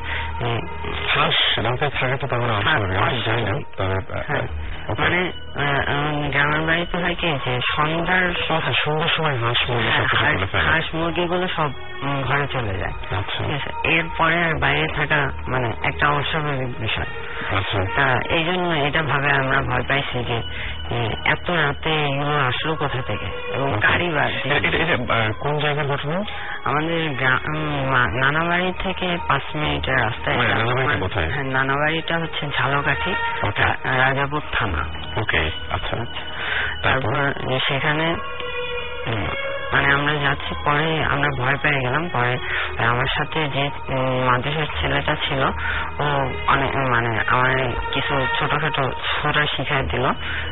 হাঁস রাতে থাকে তো তেমন অস্বাভাবিক আমি জানি না তবে আহ, হ্যাঁ। মানে গ্রামের বাড়িতে হয় কি যে সন্ধ্যার সন্ধ্যার সময় হাঁস মুরগি হ্যাঁ, হাঁস- হাঁস মুরগিগুলো সব ঘরে চলে যায়। আচ্ছা। ঠিক আছে। এরপরে আর বাইরে থাকা মানে একটা অস্বাভাবিক বিষয়। আচ্ছা। তা এই জন্য এটা ভাবে আমরা ভয় পাইছি যে এত রাতে এগুলো আসলো কোথা থেকে? এবং গাড়ি বাদ এটা, আহ, কোন জায়গার ঘটনা? আমাদের নানাবাড়ি থেকে পাঁচ মিনিটের রাস্তায় মানে নানাবাড়িটা হ্যাঁ, নানাবাড়িটা হচ্ছে ঝালকাঠি। রাজাপুর থানা। ওকে আচ্ছা। তারপর সেখানে মানে আমরা যাচ্ছি পরে আমরা ভয় পেয়ে গেলাম পরে আমার সাথে যে মাদ্রাসার ছেলেটা ছিল ও অনেক মানে আমার কিছু ছোটখাটো ছোড়া শিখাই দিল।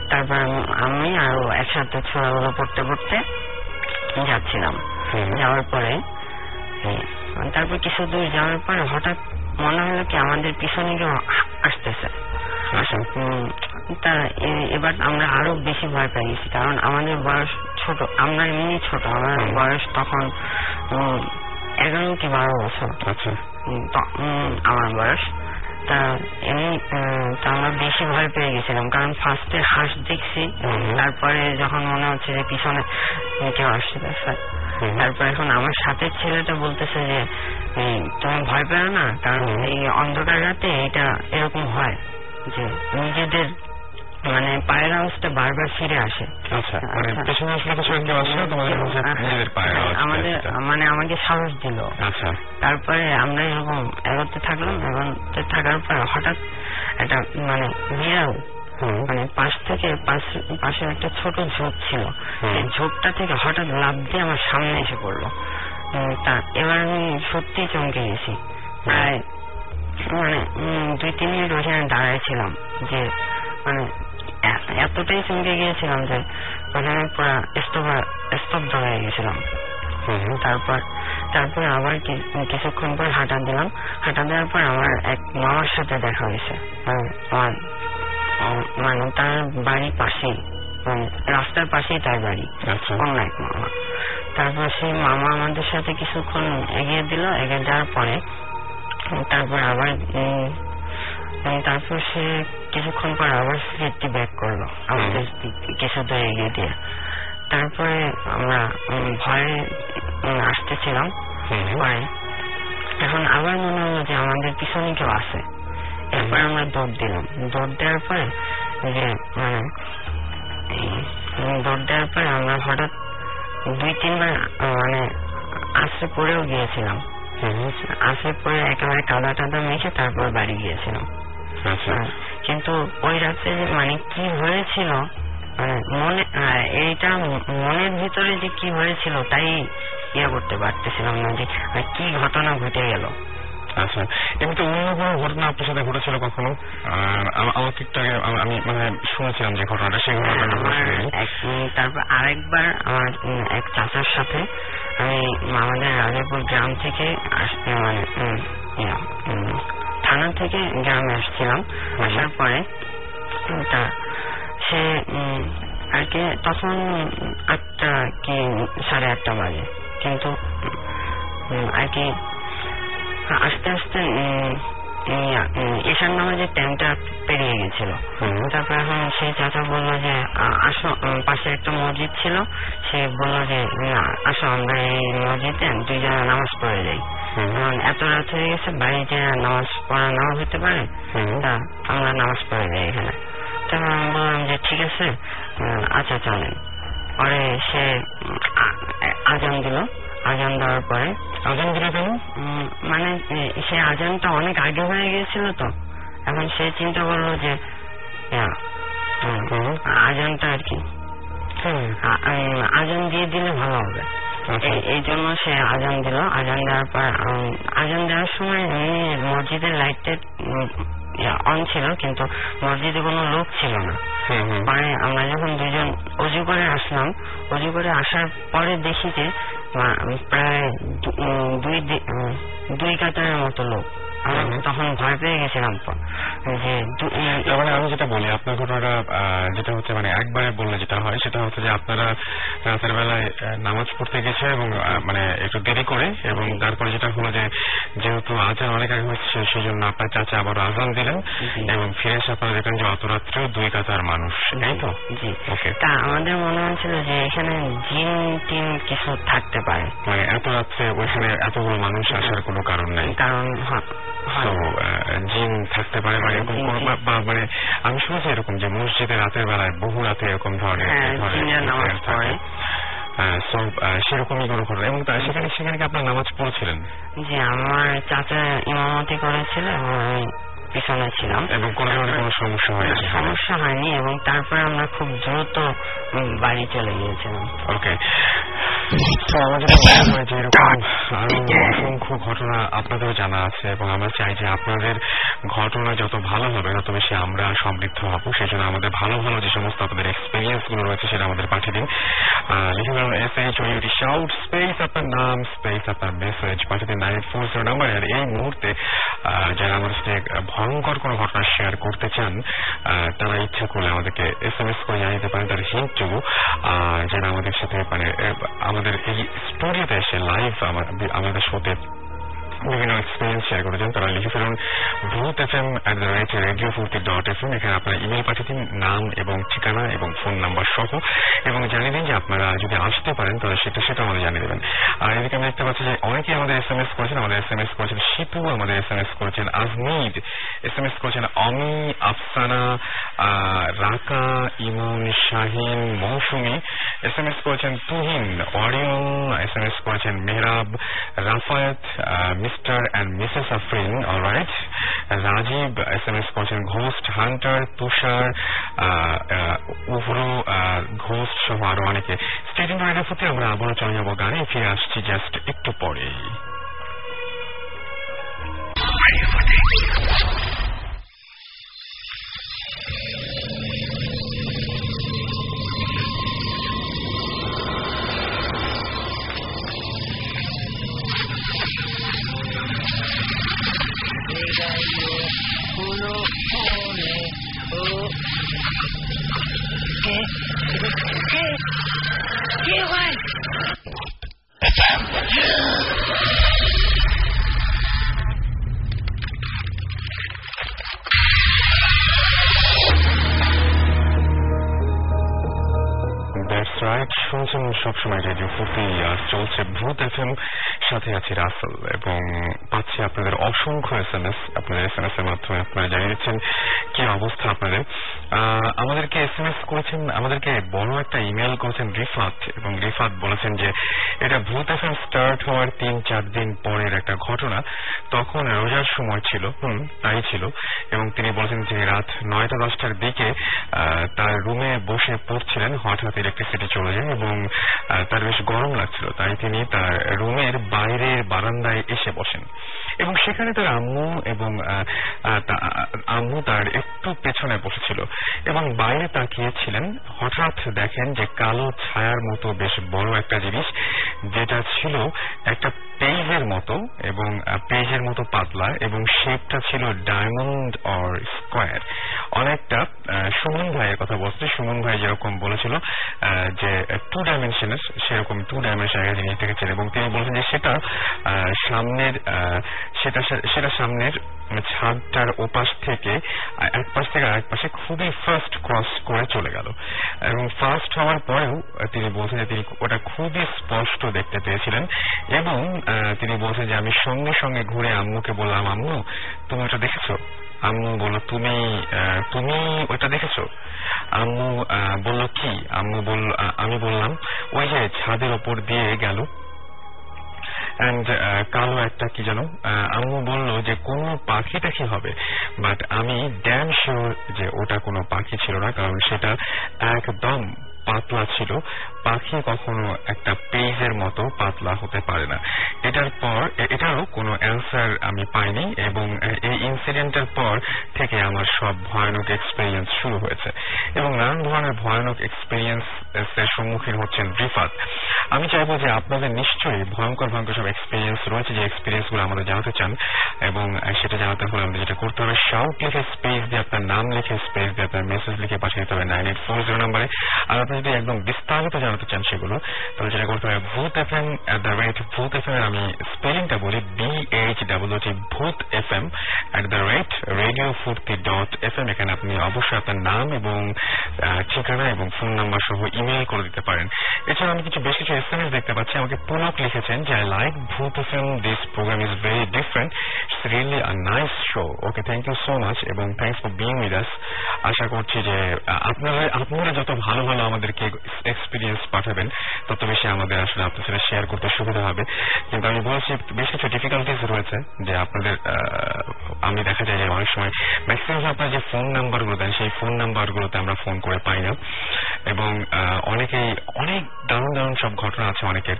তারপর আমি- আর একসাথে ছোড়াগুলো পড়তে পড়তে যাচ্ছিলাম। যাওয়ার পরে তারপর কিছু দূর যাওয়ার পরে হঠাৎ মনে হলো কি আমাদের পিছনে কেউ আসতেছে। তা এবার আমরা আরও বেশি ভয় পেয়ে গেছি কারণ আমাদের বয়স ছোট আমরা এমনি ছোট আমার বয়স তখন এগারো কি বারো বছর। আচ্ছা। আমার বয়স। তা এমনি তা আমরা বেশি ভয় পেয়ে গেছিলাম কারণ ফার্স্টে হাঁস দেখছি তারপরে যখন মনে হচ্ছে যে পিছনে কেউ আসছে হুম। তারপর এখন আমার সাথে ছেলেটা বলতেছে যে তুমি ভয় পেও না কারণ এই অন্ধকার রাতে এটা এরকম হয়। যে নিজেদের মানে পায়ের আওয়াজটা বারবার ফিরে আসে। আচ্ছা মানে আচ্ছা। পেছনে আসলে কিছু একটা আসলে তোমাদের নিজেদের পায়ের আওয়াজ আমাদের মানে আমাকে সাহস দিল। আচ্ছা। তারপরে আমরা এরকম এগোতে থাকলাম এগোতে থাকার পর হঠাৎ একটা মানে বিড়াল মানে পাশ থেকে পাশ- পাশে একটা ছোট ঝোপ ছিল। সেই ঝোপটা থেকে হঠাৎ লাফ দিয়ে আমার সামনে এসে পড়ল। তা এবার আমি সত্যি চমকে গেছি। প্রায় মানে দুই তিন মিনিট ওখানে দাঁড়াইছিলাম যে মানে এতটাই চমকে গিয়েছিলাম যে ওখানে পুরো স্তব্ধ হয়ে গেছিলাম। তারপর তারপর আবার কিছুক্ষণ পর হাঁটা দিলাম। হাঁটা দেওয়ার পর আমার এক মামার সাথে দেখা হয়েছে। মানে আমার মানে তার বাড়ি পাশেই মানে রাস্তার পাশেই তার বাড়ি। আচ্ছা। অন্য এক মামা। তারপর সেই মামা আমাদের সাথে কিছুক্ষণ এগিয়ে দিল। এগিয়ে যাওয়ার পরে তারপর আবার তারপর সে কিছুক্ষণ পর আবার সিটটি ব্যাক করল আমাদের কিছু এগিয়ে দিয়ে তারপরে আমরা ভয়ে আসতেছিলাম পরে এখন আবার মনে হলো যে আমাদের পিছনে কেউ আছে এরপর আমরা দৌড় দিলাম। দৌড় দেওয়ার পরে যে মানে দৌড় দেওয়ার পরে আমরা হঠাৎ দুই, তিনবার মানে আশ্রে পড়েও গিয়েছিলাম। আশ্রে পড়ে একেবারে কাদা টাদা মেখে তারপর বাড়ি গিয়েছিলাম। আচ্ছা। কিন্তু ওই রাত্রে যে মানে কি হয়েছিল মানে মনে এইটা মনের ভিতরে যে কি হয়েছিল তাই ইয়ে করতে পারতেছিলাম না যে কি ঘটনা ঘটে গেল। আচ্ছা। এমনিতে অন্য কোনো ঘটনা আপনার সাথে ঘটেছিল কখনো? আমার ঠিক আগে আমি মানে শুনেছিলাম যে ঘটনাটা সেই ঘটনাটা তারপর আরেকবার আমার এক চাচার সাথে আমি আমাদের রাজাপুর গ্রাম থেকে মানে থানা থেকে গ্রামে আসছিলাম। আসার পরে তা সে আর কি তখন আটটা কি সাড়ে আটটা বাজে। কিন্তু আর কি আস্তে আস্তে ঈশান নামাজের টাইমটা পেরিয়ে গেছিল। তারপর এখন সেই চাচা বলল যে আসো পাশে একটা মসজিদ ছিল। সে বলল যে আসো আমরা এই মসজিদে দুইজনে নামাজ পড়ে যাই। এত রাত হয়ে গেছে বাড়িতে নামাজ পড়া নাও হতে পারে। তা আমরা নামাজ পড়ে যাই এখানে। তারপর আমি বললাম যে ঠিক আছে আচ্ছা চলেন। পরে সে আজান দিল। আজান দেওয়ার পরে। আজান দিলে কেন মানে সে আজানটা অনেক আগে হয়ে গিয়েছিল তো। এখন সে চিন্তা করল যে আজানটা আর কি। আজান দিয়ে দিলে ভালো হবে। আচ্ছা। এই- জন্য সে আজান দিল। আজান দেওয়ার পর আজান দেওয়ার সময় মসজিদের লাইটটা অন ছিল কিন্তু মসজিদে কোনো লোক ছিল না। পরে আমরা যখন দুজন অজু করে আসলাম অজু করে আসার পরে দেখি যে প্রায় দুই দুই কাতারের মতো লোক। হুম। তখন ভয় পেয়ে গেছিলাম তো। যে মানে আমি যেটা বলি আপনার ঘটনাটা যেটা হচ্ছে মানে একবারে বললে যেটা হয় সেটা হচ্ছে যে আপনারা রাতের বেলায় নামাজ পড়তে গেছে এবং মানে একটু দেরি করে এবং তারপরে যেটা হলো যে যেহেতু আজান অনেক আগে হচ্ছে সেই জন্য আপনার চাচা আবার আজান দিলেন এবং ফিরে এসে আপনারা দেখেন যে অত রাত্রেও দুই কাতার মানুষ তাই তো? তা আমাদের মনে হচ্ছিল যে এখানে জিন টিন কিছু থাকতে পারে। মানে এত রাত্রে ওইখানে এতগুলো মানুষ আসার কোনো কারণ নাই। কারণ হয়। তো জিন থাকতে পারে বা এরকম। বা- মানে আমি শুনেছি এরকম যে মসজিদে রাতের বেলায় বহু রাতে এরকম ধরনের হ্যাঁ, নামাজ পড়ে। so, আহ, সেরকমই কোনো ঘটনা এবং সেখানে সেখানে কি আপনার নামাজ পড়েছিলেন যে আমার চাচা ইমামতি করেছিল এবং আমি পিছনে ছিলাম। এবং কোনো ধরনের কোনো সমস্যা হয়নি সমস্যা হয়নি এবং তারপরে আমরা খুব দ্রুত বাড়ি চলে গিয়েছিলাম। ওকে। তো আমার মনে যে এরকম আরও অসংখ্য ঘটনা জানা আছে এবং আমরা চাই যে আপনাদের ঘটনা যত ভালো হবে তত বেশি আমরা সমৃদ্ধ হব। সেই জন্য আমাদের ভালো ভালো যে সমস্ত আপনাদের এক্সপিরিয়েন্সগুলো রয়েছে সেটা আমাদের পাঠিয়ে দিন। লিখে দিন S H O U T shout space আপনার নাম স্পেস আপনার মেসেজ পাঠিয়ে দিন নাইন ফোর জিরো নাম্বার এই মুহূর্তে যারা আমাদের সাথে ভয়ঙ্কর কোনো ঘটনা শেয়ার করতে চান তারা ইচ্ছা করলে আমাদেরকে এস এম এস করে জানিয়ে পারেন। তার হিন্টটুকু আহ, যারা আমাদের সাথে মানে আমাদের এই স্টুডিওতে এসে লাইভ আমাদের শোতে বিভিন্ন এক্সপিরিয়েন্স শেয়ার করেছেন তারা লিখে ফেলুন Bhoot F M at the rate radio Foorti dot F M এখানে আপনার ইমেল পাঠিয়ে দিন, নাম এবং ঠিকানা এবং ফোন নাম্বার সহ, এবং জানিয়ে দিন যে আপনারা যদি আসতে পারেন, তাহলে সেটা সেটা আমাদের জানিয়ে দেবেন। আর এদিকে আমি দেখতে পাচ্ছি যে অনেকেই আমাদের এস এম এস করেছেন, আমাদের এস এম এস করেছেন শিপু, আমাদের এস এম এস করেছেন আজমিদ এস এম এস করেছেন Omi, Afsana Raka, Emon, Shahin, Mousumi S M S করেছেন Tuhin Orion S M S করেছেন Mehrab, Rafayet Mr and Mrs Afrin alright Rajib S M S করেছেন ghost hunter Tushar উভরো ghost সহ আরও অনেকে। Stadium rider আমরা আবারও চলে যাব গানে, ফিরে আসছি জাস্ট একটু পরেই। দ্যাটস রাইট রাসেল এবং পাচ্ছি আপনাদের অসংখ্য এস এম এস আপনাদের এস এম এস এর মাধ্যমে আপনারা জানিয়েছেন কি অবস্থা আপনাদের। আমাদেরকে এস এম এস করেছেন, আমাদেরকে বড় একটা ইমেল করেছেন রিফাত, এবং রিফাত বলেছেন যে, এটা ভূত এফএম স্টার্ট হওয়ার তিন চার দিন পরের একটা ঘটনা। তখন রোজার সময় ছিল, হুম, তাই ছিল। এবং তিনি বলেছেন যে রাত নয়টা দশটার দিকে তার রুমে বসে পড়ছিলেন, হঠাৎ ইলেকট্রিসিটি চলে যায় এবং তার বেশ গরম লাগছিল। তাই তিনি তার রুমের বাইরের বারান্দায় এসে বসেন। এবং সেখানে তার আম্মু এবং আম্মু তার একটু পেছনে বসেছিল এবং বাইরে তাকিয়েছিলেন। হঠাৎ দেখেন যে কালো ছায়ার মতো বেশ বড় একটা জিনিস, যেটা ছিল একটা পেজের মতো এবং পেজের মতো পাতলা এবং শেপটা ছিল ডায়মন্ড অর স্কোয়ার অনেকটা সুমন ভাইয়ের কথা বলছে। সুমন ভাই যেরকম বলেছিল যে টু ডাইমেনশনের সেরকম টু ডাইমেনশনের জিনিস দেখেছেন এবং তিনি বলেছেন যে সেটা সামনের সেটা সেটা সামনের ছাদটার ওপাশ থেকে এক পাশ থেকে আরেক পাশে খুবই ফার্স্ট ক্রস করে চলে গেল। এবং ফার্স্ট হওয়ার পরেও তিনি বলছেন যে তিনি ওটা খুবই স্পষ্ট দেখতে পেয়েছিলেন। এবং তিনি বলছেন যে আমি সঙ্গে সঙ্গে ঘুরে আম্মুকে বললাম, আম্মু, তুমি ওটা দেখেছ? আম্মু বলল, তুমি তুমি ওটা দেখেছ? আম্মু বলল, কি? আম্মু বলল আমি বললাম, ওই যে ছাদের ওপর দিয়ে গেল অ্যান্ড কালো একটা কি যেন আম্মু বলল যে কোনো পাখি টাখি হবে? বাট আমি ড্যাম শিওর যে ওটা কোনো পাখি ছিল না, কারণ সেটা একদম পাতলা ছিল। পাখি কখনো একটা পেজের মতো পাতলা হতে পারে না। এটার পর এটারও কোনো অ্যান্সার আমি পাইনি এবং এই ইনসিডেন্টের পর থেকে আমার সব ভয়ানক এক্সপিরিয়েন্স শুরু হয়েছে। এবং নানান ধরনের ভয়ানক এক্সপিরিয়েন্স এর সম্মুখীন হচ্ছেন রিফাত। আমি চাইব যে আপনাদের নিশ্চয়ই ভয়ঙ্কর ভয়ঙ্কর সব এক্সপিরিয়েন্স রয়েছে যে এক্সপিরিয়েন্সগুলো আমাদের জানাতে চান এবং সেটা জানাতে হলে আমাদের যেটা করতে হবে শাউট লিখে স্পেস দিয়ে আপনার নাম লিখে স্পেস দিয়ে আপনার মেসেজ লিখে পাঠিয়ে দিতে হবে নাইন এইট ফোর জিরো নাম্বারে আর আপনি যদি একদম বিস্তারিত জানাতে চান সেগুলো। তাহলে যেটা করতে হবে, Bhoot F M at the rate Bhoot F M আমি স্পেলিংটা বলি B H double T Bhoot F M at the rate radio Foorti dot F M এখানে আপনি অবশ্যই আপনার নাম এবং ঠিকানা এবং ফোন নাম্বার সহ ইমেল করে দিতে পারেন। এছাড়া আমি কিছু বেশ কিছু এস এম এস দেখতে পাচ্ছি, আমাকে পুনক লিখেছেন যে I like Bhoot F M this program is very different it's really a nice show okay thank you so much এবং thanks for being with us আশা করছি যে আপনারা আপনারা যত ভালো ভালো আমাদেরকে এক্সপিরিয়েন্স পাঠাবেন তত বেশি আমাদের আসলে আপনার সাথে শেয়ার করতে সুবিধা হবে। কিন্তু আমি বলছি, বেশ কিছু ডিফিকাল্টিস রয়েছে যে আপনাদের আমি দেখা যায় যে অনেক সময় ম্যাক্সিমাম আপনার যে ফোন নাম্বারগুলো দেন, সেই ফোন নাম্বারগুলোতে আমরা ফোন করে পাই না। এবং অনেকেই, অনেক দারুণ দারুণ সব ঘটনা আছে অনেকের,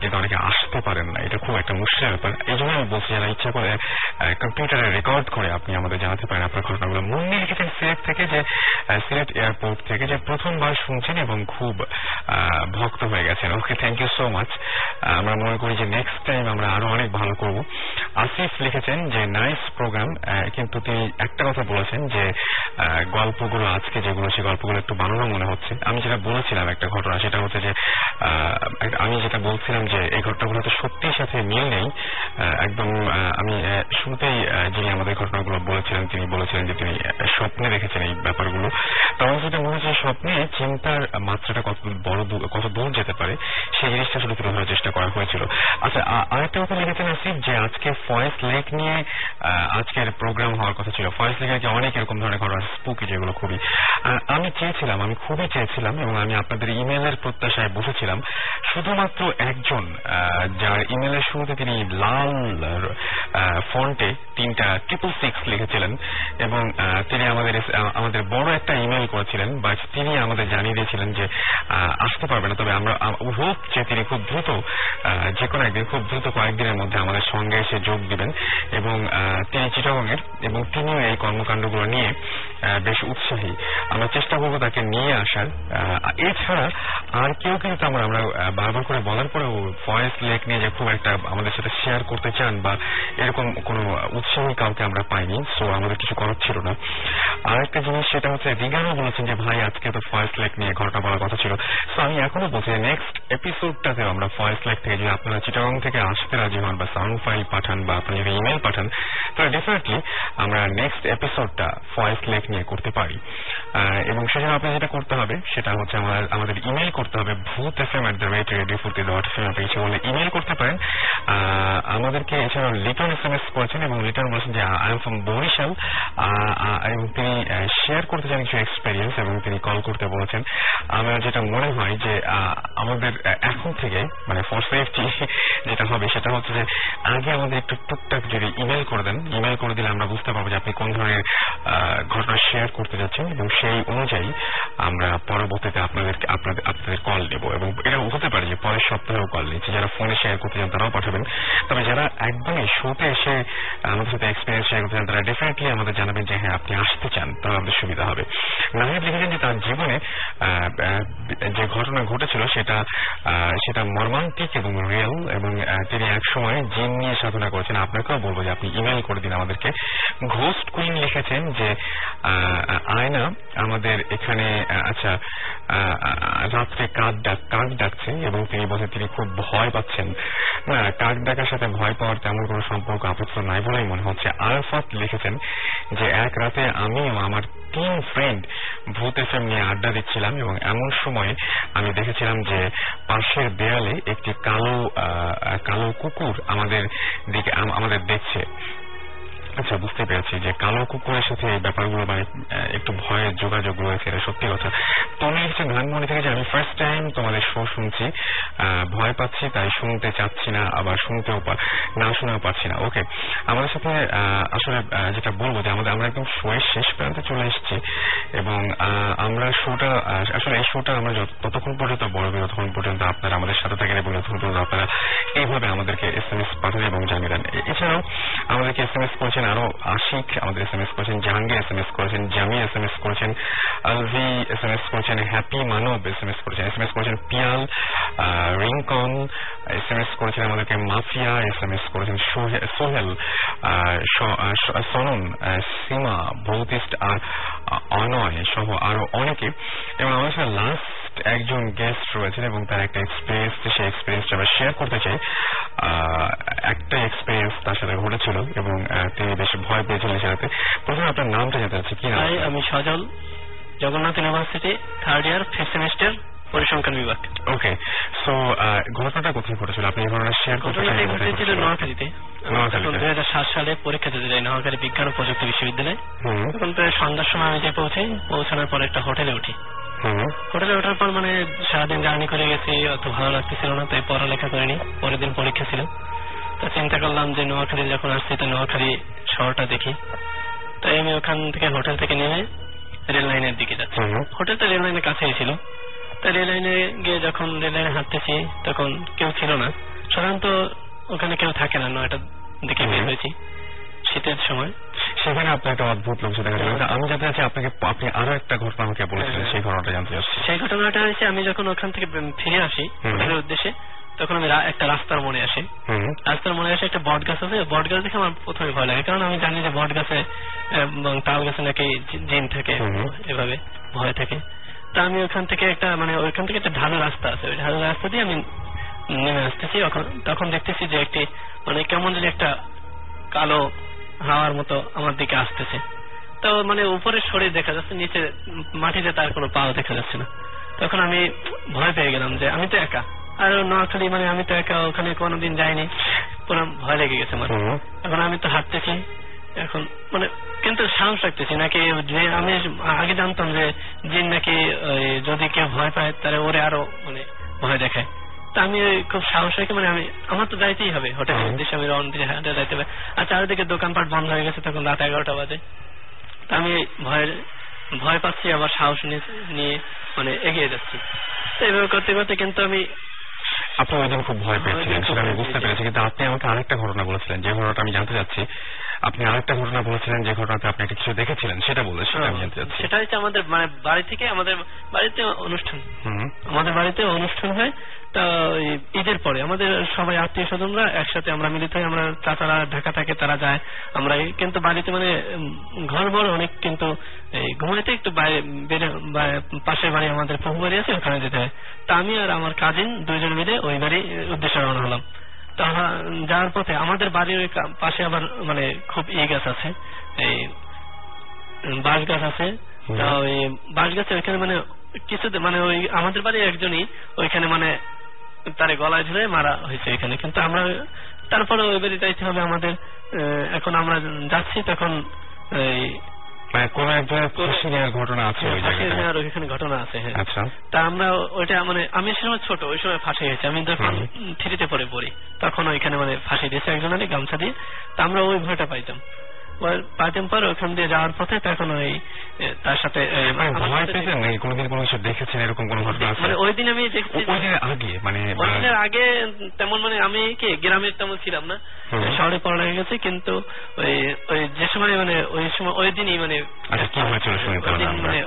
কিন্তু অনেকে আসতে পারেন না। এটা খুব একটা মুশকিলের ব্যাপার। এই জন্য আমি বলছি, যারা ইচ্ছা করে কম্পিউটারে রেকর্ড করে আপনি আমাদের জানাতে পারেন আপনার ঘটনাগুলো। মুন্নি লিখেছেন সিলেট থেকে যে সিলেট এয়ারপোর্ট থেকে যে প্রথমবার শুনছেন এবং খুব ভক্ত হয়ে গেছেন। Okay thank you so much আমরা মনে করি যে নেক্সট টাইম আমরা আরও অনেক ভালো করব। আসিফ লিখেছেন যে নাইস প্রোগ্রাম কিন্তু তিনি একটা কথা বলেছেন যে গল্পগুলো আজকে যেগুলো সেই গল্পগুলো একটু বানানো মনে হচ্ছে। আমি যেটা বলেছিলাম একটা ঘটনা, সেটা হচ্ছে যে আমি যেটা বলছিলাম যে, এই ঘটনাগুলো তো সত্যির সাথে মিল নেই। একদম আমি শুনতেই যিনি আমাদের ঘটনাগুলো বলেছিলেন, তিনি বলেছিলেন যে, তিনি স্বপ্নে দেখেছেন এই ব্যাপারগুলো। তখন যেটা মনে হচ্ছে স্বপ্নে চিন্তার মাত্রাটা কত বড় কত দূর যেতে পারে, সেই জিনিসটা আসলে তুলে ধরার চেষ্টা করা হয়েছিল। আচ্ছা আরেকটা কথা লিখেছেন আসিফ যে আজকে ফয়েস্ট লেক নিয়ে আজকের প্রোগ্রাম হওয়ার কথা ছিল। ফয়েস্ট লেকে যে অনেক এরকম ধরনের ঘটনা স্পুকি যেগুলো খুবই। আমি চেয়েছিলাম, আমি খুবই চেয়েছিলাম এবং আমি আপনাদের ইমেলের প্রত্যাশায় বসেছিলাম। শুধুমাত্র একজন যার ইমেলের শুরুতে তিনি লাল ফন্টে তিনটা ট্রিপল সিক্স লিখেছিলেন এবং তিনি আমাদের আমাদের বড় একটা ইমেল করেছিলেন বা তিনি আমাদের জানিয়ে দিয়েছিলেন যে আসতে পারবে না। তবে আমরা হোপ যে তিনি খুব দ্রুত যে কোনো একদিন, খুব দ্রুত কয়েকদিনের মধ্যে আমাদের সঙ্গে এসে যোগ দিবেন এবং তিনি চিটাগংয়ের এবং তিনিও এই কর্মকাণ্ডগুলো নিয়ে বেশ উৎসাহী। আমরা চেষ্টা করব তাকে নিয়ে আসার। এছাড়া আর কেউ কিন্তু আমরা আমরা বারবার করে বলার পরেও ফয়েস লেক নিয়ে যে খুব একটা আমাদের সাথে শেয়ার করতে চান বা এরকম কোনো উৎসাহী কাউকে আমরা পাইনি সো আমাদের কিছু করার ছিল না। আর একটা জিনিস সেটা হচ্ছে রিগানও বলেছেন যে, ভাই, আজকে তো ফয়েস লেক নিয়ে ঘটনা বলার কথা ছিল। সো আমি এখনও বলছি নেক্সট এপিসোডটাতেও আমরা ফয়েস লেক থেকে যদি আপনারা চিটাগং থেকে আসতে রাজি হন বা সাউন্ড ফাইল পাঠান বা আপনি যদি ইমেল পাঠান, তাহলে ডেফিনেটলি আমরা নেক্সট এপিসোডটা ফয়েস লেক করতে পারি। এবং সেজন্য আপনার যেটা করতে হবে, সেটা হচ্ছে আমাদের আমাদের ইমেল করতে হবে Bhoot F M at the rate radio Foorti dot F M আপনি কিছু বললে ইমেল করতে পারেন। আমাদেরকে এছাড়াও লিটন এস এম এস করেছেন এবং লিটন বলেছেন যে আই এম ফ্রম বরিশাল। এবং তিনি শেয়ার করতে চান কিছু এক্সপিরিয়েন্স এবং তিনি কল করতে বলেছেন। আমার যেটা মনে হয় যে আমাদের এখন থেকে মানে ফর সেফটি <laughs> যেটা হবে, সেটা হচ্ছে যে, আগে আমাদের একটু টুকটাক যদি ইমেল করে দেন ইমেল করে দিলে আমরা বুঝতে পারব যে আপনি কোন ধরনের ঘটনা শেয়ার করতে যাচ্ছেন এবং সেই অনুযায়ী আমরা পরবর্তীতে আপনাদেরকে, আপনাদের আপনাদের কল নেব এবং এটা হতে পারে যে পরের সপ্তাহেও কল নিচ্ছি। যারা ফোনে শেয়ার করতে চান তারাও পাঠাবেন। তবে যারা একদমই শোতে এসে আমাদের সাথে এক্সপিরিয়েন্স শেয়ার করতে চান, তারা ডেফিনেটলি আমাদের জানাবেন যে হ্যাঁ আপনি আসতে চান, তাহলে আমাদের সুবিধা হবে। নাহিদ লিখেছেন যে তার জীবনে যে ঘটনা ঘটেছিল সেটা সেটা মর্মান্তিক এবং রিয়েল এবং তিনি এক সময় জিন নিয়ে সাধনা করেছেন। আপনাকেও বলব যে আপনি ইমেল করে দিন আমাদেরকে। ঘোস্ট কুইন লিখেছেন যে আয়না আমাদের এখানে আচ্ছা রাত্রে কাক ডাক, কাক ডাকছে এবং তিনি বলছেন তিনি খুব ভয় পাচ্ছেন। না, কাক ডাকার সাথে ভয় পাওয়ার তেমন কোনো সম্পর্ক আপাতত নাই বলেই মনে হচ্ছে। আরাফাত লিখেছেন যে, এক রাতে আমি ও আমার তিন ফ্রেন্ড ভূত এফএম নিয়ে আড্ডা দিচ্ছিলাম এবং এমন সময় আমি দেখেছিলাম যে, পাশের দেয়ালে একটি কালো কালো কুকুর আমাদের দিকে, আম- আমাদের দেখছে। আচ্ছা বুঝতে পেরেছি যে কালো কুকুরের সাথে এই ব্যাপারগুলো মানে একটু ভয়ের যোগাযোগ রয়েছে, এটা সত্যি কথা। তুমি হচ্ছে ধানমন্ডি থেকে যে আমি ফার্স্ট টাইম তোমাদের শো শুনছি ভয় পাচ্ছি, তাই শুনতে চাচ্ছি না, আবার শুনতেও না শুনেও পাচ্ছি না। ওকে আমাদের সাথে আসলে যেটা বলব যে আমাদের, আমরা একদম শোয়ের শেষ প্রান্তে চলে এসেছি এবং আমরা শোটা আসলে এই শোটা আমরা ততক্ষণ পর্যন্ত বড় ততক্ষণ পর্যন্ত আপনারা আমাদের সাথে থাকেন এবং ততক্ষণ পর্যন্ত আপনারা এইভাবে আমাদেরকে এস এম এস পাঠান এবং জানিয়ে দেন। এছাড়াও আমাদেরকে এস এম এস করেছেন আরও আশিক আমাদের এস এম এস করেছেন জাহাঙ্গীর এস এম এস করেছেন জামি এস এম এস করেছেন আলভি এস এম এস করেছেন happy Manob S M S করেছেন এস এম এস করেছেন Piyal Rinkon S M S করেছেন আমাদেরকে মাফিয়া এস এম এস করেছেন সোহেল আহ, স- আহ, স- সনন সীমা ভৌতিস্ট আর অনয় সহ আরও অনেকে এবং আমাদের সাথে লাস্ট একজন গেস্ট রয়েছেন এবং তার একটা এক্সপিরিয়েন্স সেই এক্সপিরিয়েন্সটা আমরা শেয়ার করতে চাই। একটা এক্সপিরিয়েন্স তার সাথে ঘটেছিল এবং তিনি বেশ ভয় পেয়েছিলেন সেটাতে প্রথমে আপনার নামটা জানতে চাচ্ছি কি নাম আমি Sajal Jagannath university third year fifth semester পরিসংখ্যান বিভাগ। ওকে সো ঘটনাটা কোথায় ঘটেছিল? আপনি এই ঘটনা শেয়ার করতে চাই ঘটেছিল নোয়াখালীতে। নোয়াখালীতে। তখন দুই হাজার সাত সালে পরীক্ষা দিতে যাই নোয়াখালী বিজ্ঞান ও প্রযুক্তি বিশ্ববিদ্যালয়। তখন প্রায় সন্ধ্যার সময় আমি যে পৌঁছাই পৌঁছানোর পর একটা হোটেলে উঠি। হোটেলে ওঠার পর মানে সারাদিন জার্নি করে গেছি অত ভালো লাগতেছিল না তাই পড়ালেখা করিনি পরের দিন পরীক্ষা ছিল। তো চিন্তা করলাম যে নোয়াখালী যখন আসছি তো নোয়াখালী শহরটা দেখি। তাই আমি ওখান থেকে হোটেল থেকে নেমে রেল লাইনের দিকে যাচ্ছি। হোটেলটা রেল লাইনের কাছেই ছিল। তা রেল লাইনে গিয়ে যখন রেল লাইনে হাঁটতেছি তখন কেউ ছিল না। সাধারণত ওখানে কেউ থাকে না নয়টার দিকে বের। হয়েছি শীতের সময়। সেখানে আপনার একটা অদ্ভুত লোক দেখা কিন্তু আমি জানতে চাচ্ছি আপনাকে আপনি আরও একটা ঘটনা আমাকে বলেছিলেন হ্যাঁ। সেই ঘটনাটা জানতে চাচ্ছি। সেই ঘটনাটা হয়েছে আমি যখন ওখান থেকে ফিরে আসি। হোটেলের উদ্দেশ্যে তখন আমি একটা রাস্তার মোড়ে আসি। রাস্তার মোড়ে আসে একটা বট গাছ আছে। বট গাছ দেখে আমার প্রথমে ভয় লাগে। কারণ আমি জানি যে বট গাছে তাল গাছে নাকি জিন থাকে এভাবে ভয় থাকে। তা আমি ওখান থেকে একটা মানে ওইখান থেকে একটা ঢালু রাস্তা আছে। ওই ঢালু রাস্তা দিয়ে আমি নেমে আসতেছি। তখন দেখতেছি যে একটি মানে কেমন যেন একটা কালো হাওয়ার মতো আমার দিকে আসতেছে। তো মানে উপরে শরীর দেখা যাচ্ছে নিচে মাটিতে তার কোনো পাও দেখা যাচ্ছে না। তখন আমি ভয় পেয়ে গেলাম যে আমি তো একা। আর নোয়াখালী মানে আমি তো একা ওখানে কোনোদিন যাইনি। পুরো ভয় লেগে গেছে আমার। এখন আমি তো হাঁটতেছি। এখন মানে কিন্তু সাহস রাখতেছি নাকি যে আমি আগে জানতাম যে জিন নাকি যদি কেউ ভয় পায় তাহলে ওরে আরও মানে ভয় দেখায়। তা আমি খুব সাহস রেখে মানে আমি আমার তো যাইতেই হবে হোটেলের হুম। উদ্দেশ্যে আমি রওনা দিয়ে হাঁটে যাইতে হবে। আর চারিদিকে দোকানপাট বন্ধ হয়ে গেছে তখন রাত এগারোটা বাজে। তা আমি ভয় ভয় পাচ্ছি আবার সাহস নিয়ে নিয়ে মানে এগিয়ে যাচ্ছি। তো এইভাবে করতে করতে কিন্তু আমি আপনি ওই দিন খুব ভয় পেয়েছিলেন সেটা আমি বুঝতে পেরেছি। কিন্তু আপনি আমাকে আরেকটা ঘটনা বলেছিলেন যে ঘটনাটা আমি জানতে চাচ্ছি। আপনি আরেকটা ঘটনা বলেছিলেন যে ঘটনাতে আপনি একটা কিছু দেখেছিলেন সেটা বলে সেটা আমি জানতে চাচ্ছি। সেটা হচ্ছে আমাদের মানে বাড়ি থেকে আমাদের বাড়িতে অনুষ্ঠান। আমাদের বাড়িতে অনুষ্ঠান হয় তা ঈদের পরে। আমাদের সবাই আত্মীয় স্বজনরা একসাথে আমরা মিলিত হই আমরা চাচারা ঢাকা থাকে তারা যায়। আমরা কিন্তু বাড়িতে মানে ঘর বড় অনেক কিন্তু এই ঘুমাইতে একটু বাইরে পাশের বাড়ি আমাদের প্রভু বাড়ি আছে ওখানে যেতে হয়। তা আমি আর আমার কাজিন দুইজন মিলে ওই বাড়ি উদ্দেশ্যে রওনা হলাম। তা যাওয়ার পথে আমাদের বাড়ির ওই পাশে আবার মানে খুব ই গাছ আছে। এই বাঁশ গাছ আছে। তা ওই বাঁশ গাছে ওইখানে মানে কিছু মানে ওই আমাদের বাড়ির একজনই ওইখানে মানে তারে গলায় ধরে মারা হয়েছে ওইখানে। কিন্তু আমরা তারপরে ওই বাড়ি যাইতে হবে আমাদের। এখন আমরা যাচ্ছি তখন কোন ফাঁসি নেওয়ার ঘটনা আছে ওই জায়গায় নেওয়ার ওইখানে ঘটনা আছে হ্যাঁ। আচ্ছা। তা আমরা ওইটা মানে আমি সময় ছোট ওই সময় ফাঁসি হয়েছে। আমি যখন। থ্রিতে পড়ে পড়ি তখন ওইখানে মানে ফাঁসি দিয়েছে একজনের গামছা দিয়ে। তা আমরা ওই ভয়টা পাইতাম। পাইতাম পর ওখান দিয়ে যাওয়ার পথে তখন ওই তার সাথে ভয় নাকি কোনোদিন কোনো কিছু দেখেছেন এরকম কোনো ঘটনা মানে ওই দিন আমি দেখছি ওই দিনের আগে মানে ওই দিনের আগে তেমন মানে আমি কি গ্রামের তেমন ছিলাম না। শহরে পড়া হয়ে গেছে কিন্তু ওই ওই যে সময় মানে ওই সময় ওই দিনই মানে আচ্ছা কি হয়েছিল শুনি মানে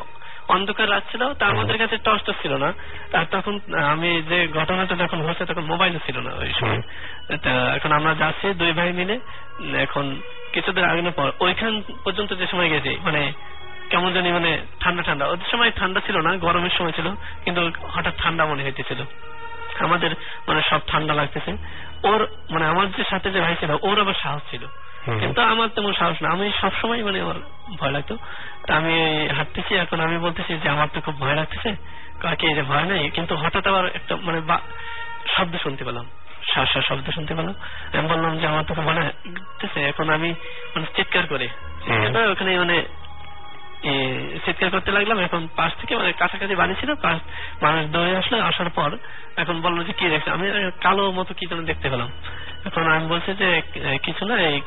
অন্ধকার রাত ছিল তা আমাদের কাছে টর্চ তো ছিল না। আর তখন আমি যে ঘটনাটা যখন হচ্ছে তখন মোবাইল ছিল না ওই সময়। এখন আমরা যাচ্ছি দুই ভাই মিলে। এখন কিছুদিন আগে পর ওইখান পর্যন্ত যে সময় গেছি মানে কেমন জানি মানে ঠান্ডা ঠান্ডা। ওদের সময় ঠান্ডা ছিল না গরমের সময় ছিল কিন্তু হঠাৎ ঠান্ডা মনে হইতেছিল। আমাদের মানে সব ঠান্ডা লাগতেছে। ওর মানে আমার যে সাথে যে ভাই ছিল ওর আবার সাহস ছিল। কিন্তু আমার তেমন সাহস না। আমি সবসময় মানে আমার ভয় লাগতো। তা আমি হাঁটতেছি এখন আমি বলতেছি যে আমার তো খুব ভয় লাগতেছে। কাকে যে ভয় নাই? কিন্তু হঠাৎ আবার একটা মানে শব্দ শুনতে পেলাম। শ্বাস শব্দ শুনতে পেলাম। আমি বললাম যে আমার তো খুব ভয় লাগতেছে। এখন আমি মানে চিৎকার করে। চিৎকার করে ওখানে মানে চিৎকার করতে লাগলাম। এখন পাশ থেকে মানে কাছাকাছি বাড়ি ছিল। পাশ মানুষ দৌড়ে আসলো। আসার পর এখন বলল যে কি দেখছে? আমি কালো মতো কি যেন দেখতে পেলাম। এখন আমি বলছি যে কিছু না এই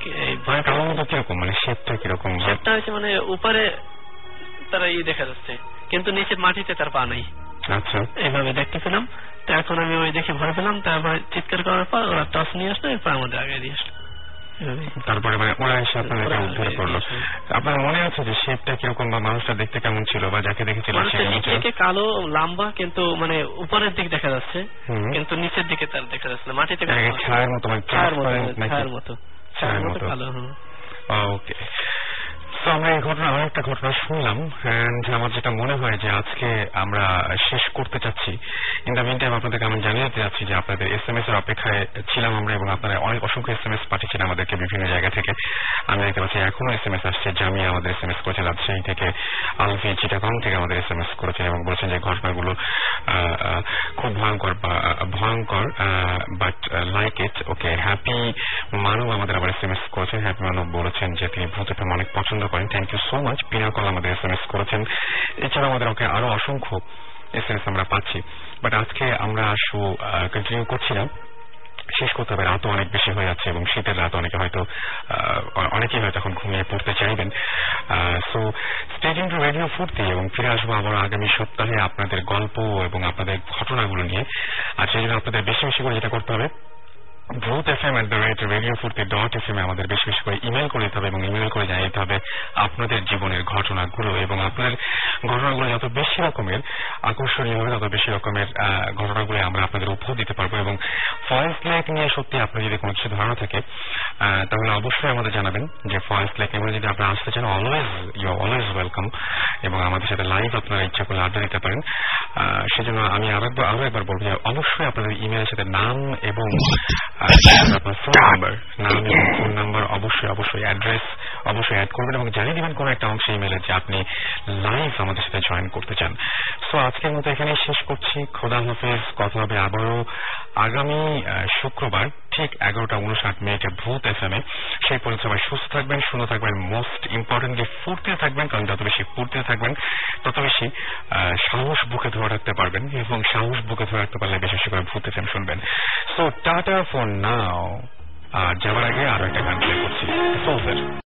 ভয় কীরকম? মানে শেপটা কীরকম? শেপটা হচ্ছে মানে উপরে তারা ই দেখা যাচ্ছে কিন্তু নিচে মাটিতে তার পা নাই। আচ্ছা। এইভাবে দেখতে পেলাম তো এখন আমি ওই দেখে ভয় পেলাম তারপর চিৎকার করার পর ওরা টস নিয়ে আসলো এরপর আমাদের আগে দিয়ে আসলো। তারপরে মানে ওরা এসে আপনার উদ্ধার করল। আপনার মনে আছে যে শেপটা কীরকম বা মানুষটা দেখতে কেমন ছিল বা যাকে দেখেছিল সে কালো লম্বা কিন্তু মানে উপরের দিক দেখা যাচ্ছে। কিন্তু নিচের দিকে তার দেখা যাচ্ছে না মাটিতে ছায়ার মতো মানে ছায়ার মতো ছায়ের মতো। ছায়ের মতো কালো ওকে আমরা এই ঘটনা আরেকটা ঘটনা শুনলাম আমার যেটা মনে হয় যে আজকে আমরা শেষ করতে চাচ্ছি। ইন দ্য মিন টাইম আপনাদেরকে আমি জানিয়ে দিতে চাচ্ছি যে আপনাদের এস এম এস এর অপেক্ষায় ছিলাম আমরা এবং আপনারা অনেক অসংখ্য এস এম এস পাঠিয়েছেন আমাদেরকে বিভিন্ন জায়গা থেকে। আমি দেখতে পাচ্ছি এখনও এস এম এস আসছে, জামিয়া আমাদের এস এম এস করেছে রাজশাহী থেকে আলফি চিটাগং থেকে আমাদের এস এম এস করেছেন এবং বলেছেন যে ঘটনাগুলো খুব ভয়ঙ্কর ভয়ঙ্কর but like it okay Happy Manob আমাদের আবার এস এম এস করেছেন। হ্যাপি মানব বলেছেন যে তিনি ভূত অনেক পছন্দ করেন। Thank you so much Pinnacle আমাদের এস এম এস করেছেন। এছাড়া আমাদের ওকে আরও অসংখ্য এস এম এস আমরা পাচ্ছি। বাট আজকে আমরা শো কন্টিনিউ করছিলাম। শেষ করতে হবে। রাতও অনেক বেশি হয়ে যাচ্ছে এবং শীতের রাত অনেকে হয়তো অনেকেই হয়তো এখন ঘুমিয়ে পড়তে চাইবেন। সো স্টেডিয়াম টু রেডিও ফুর্তি এবং ফিরে আসব আবার আগামী সপ্তাহে আপনাদের গল্প এবং আপনাদের ঘটনাগুলো নিয়ে। আর সেই জন্য আপনাদের বেশি বেশি করে যেটা করতে হবে Bhoot F M at the radio Foorti dot F M আমাদের বেশি বেশি করে ইমেল করে দিতে হবে এবং ইমেল করে জানিয়ে হবে আপনাদের জীবনের ঘটনাগুলো এবং আপনাদের ঘটনাগুলো যত বেশি রকমের আকর্ষণীয় হবে, তত বেশি রকমের ঘটনাগুলো আমরা আপনাদের উপহার দিতে পারব এবং ফয়েস লেক নিয়ে সত্যি আপনার যদি কোনো কিছু ধারণা থাকে তাহলে অবশ্যই আমাদের জানাবেন যে ফয়েস লেক এবং যদি আপনারা আসতে চান অলওয়েজ ইউ অলওয়েজ ওয়েলকাম এবং আমাদের সাথে লাইভ আপনারা ইচ্ছা করলে আড্ডা দিতে পারেন। সেজন্য আমি আরও একবার আরও একবার বলব যে অবশ্যই আপনাদের ইমেলের সাথে নাম এবং আপনার ফোন নাম্বার নাম এবং ফোন নাম্বার অবশ্যই অবশ্যই অ্যাড্রেস অবশ্যই অ্যাড করবেন এবং জানিয়ে দিবেন কোনো একটা অংশে ইমেলে যে আপনি লাইভ আমাদের সাথে জয়েন করতে চান। সো আজকের মতো এখানেই শেষ করছি। খোদা হাফেজ। কথা হবে আবারও আগামী শুক্রবার। ঠিক এগারোটা উনষাট মিনিটে ভূত এফ এম এ সেই পর্যন্ত সবাই সুস্থ থাকবেন শুনে থাকবেন মোস্ট ইম্পর্টেন্টলি ফুর্তিতে থাকবেন, কারণ যত বেশি ফুর্তিতে থাকবেন, তত বেশি সাহস বুকে ধরে রাখতে পারবেন এবং সাহস বুকে ধরে রাখতে পারলে বেশি করে ভূত এফ এম শুনবেন। সো টাটা ফোন নাও আর যাওয়ার আগে আরও একটা গান প্লে করছি।